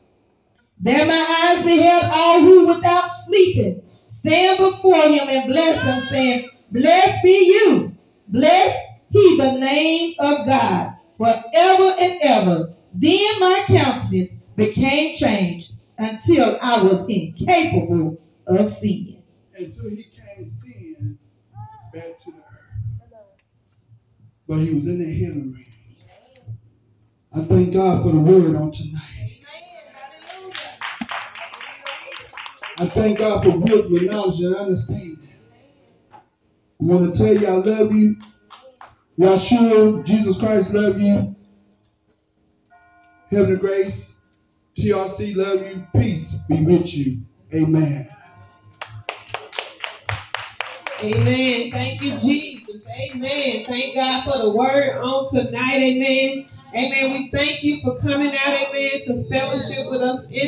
There my eyes beheld all who without sleeping stand before him and bless him, saying, Blessed be you, bless he the name of God forever and ever. Then my countenance became changed until I was incapable of seeing. Until he came seeing back to the earth. But he was in the heaven realms. I thank God for the word on tonight. I thank God for wisdom, knowledge, and understanding. I want to tell you I love you. Yahshua, Jesus Christ, love you. Heavenly Grace, TRC, love you. Peace be with you. Amen. Amen. Thank you, Jesus. Amen. Thank God for the word on tonight. Amen. Amen. We thank you for coming out, amen, to fellowship with us in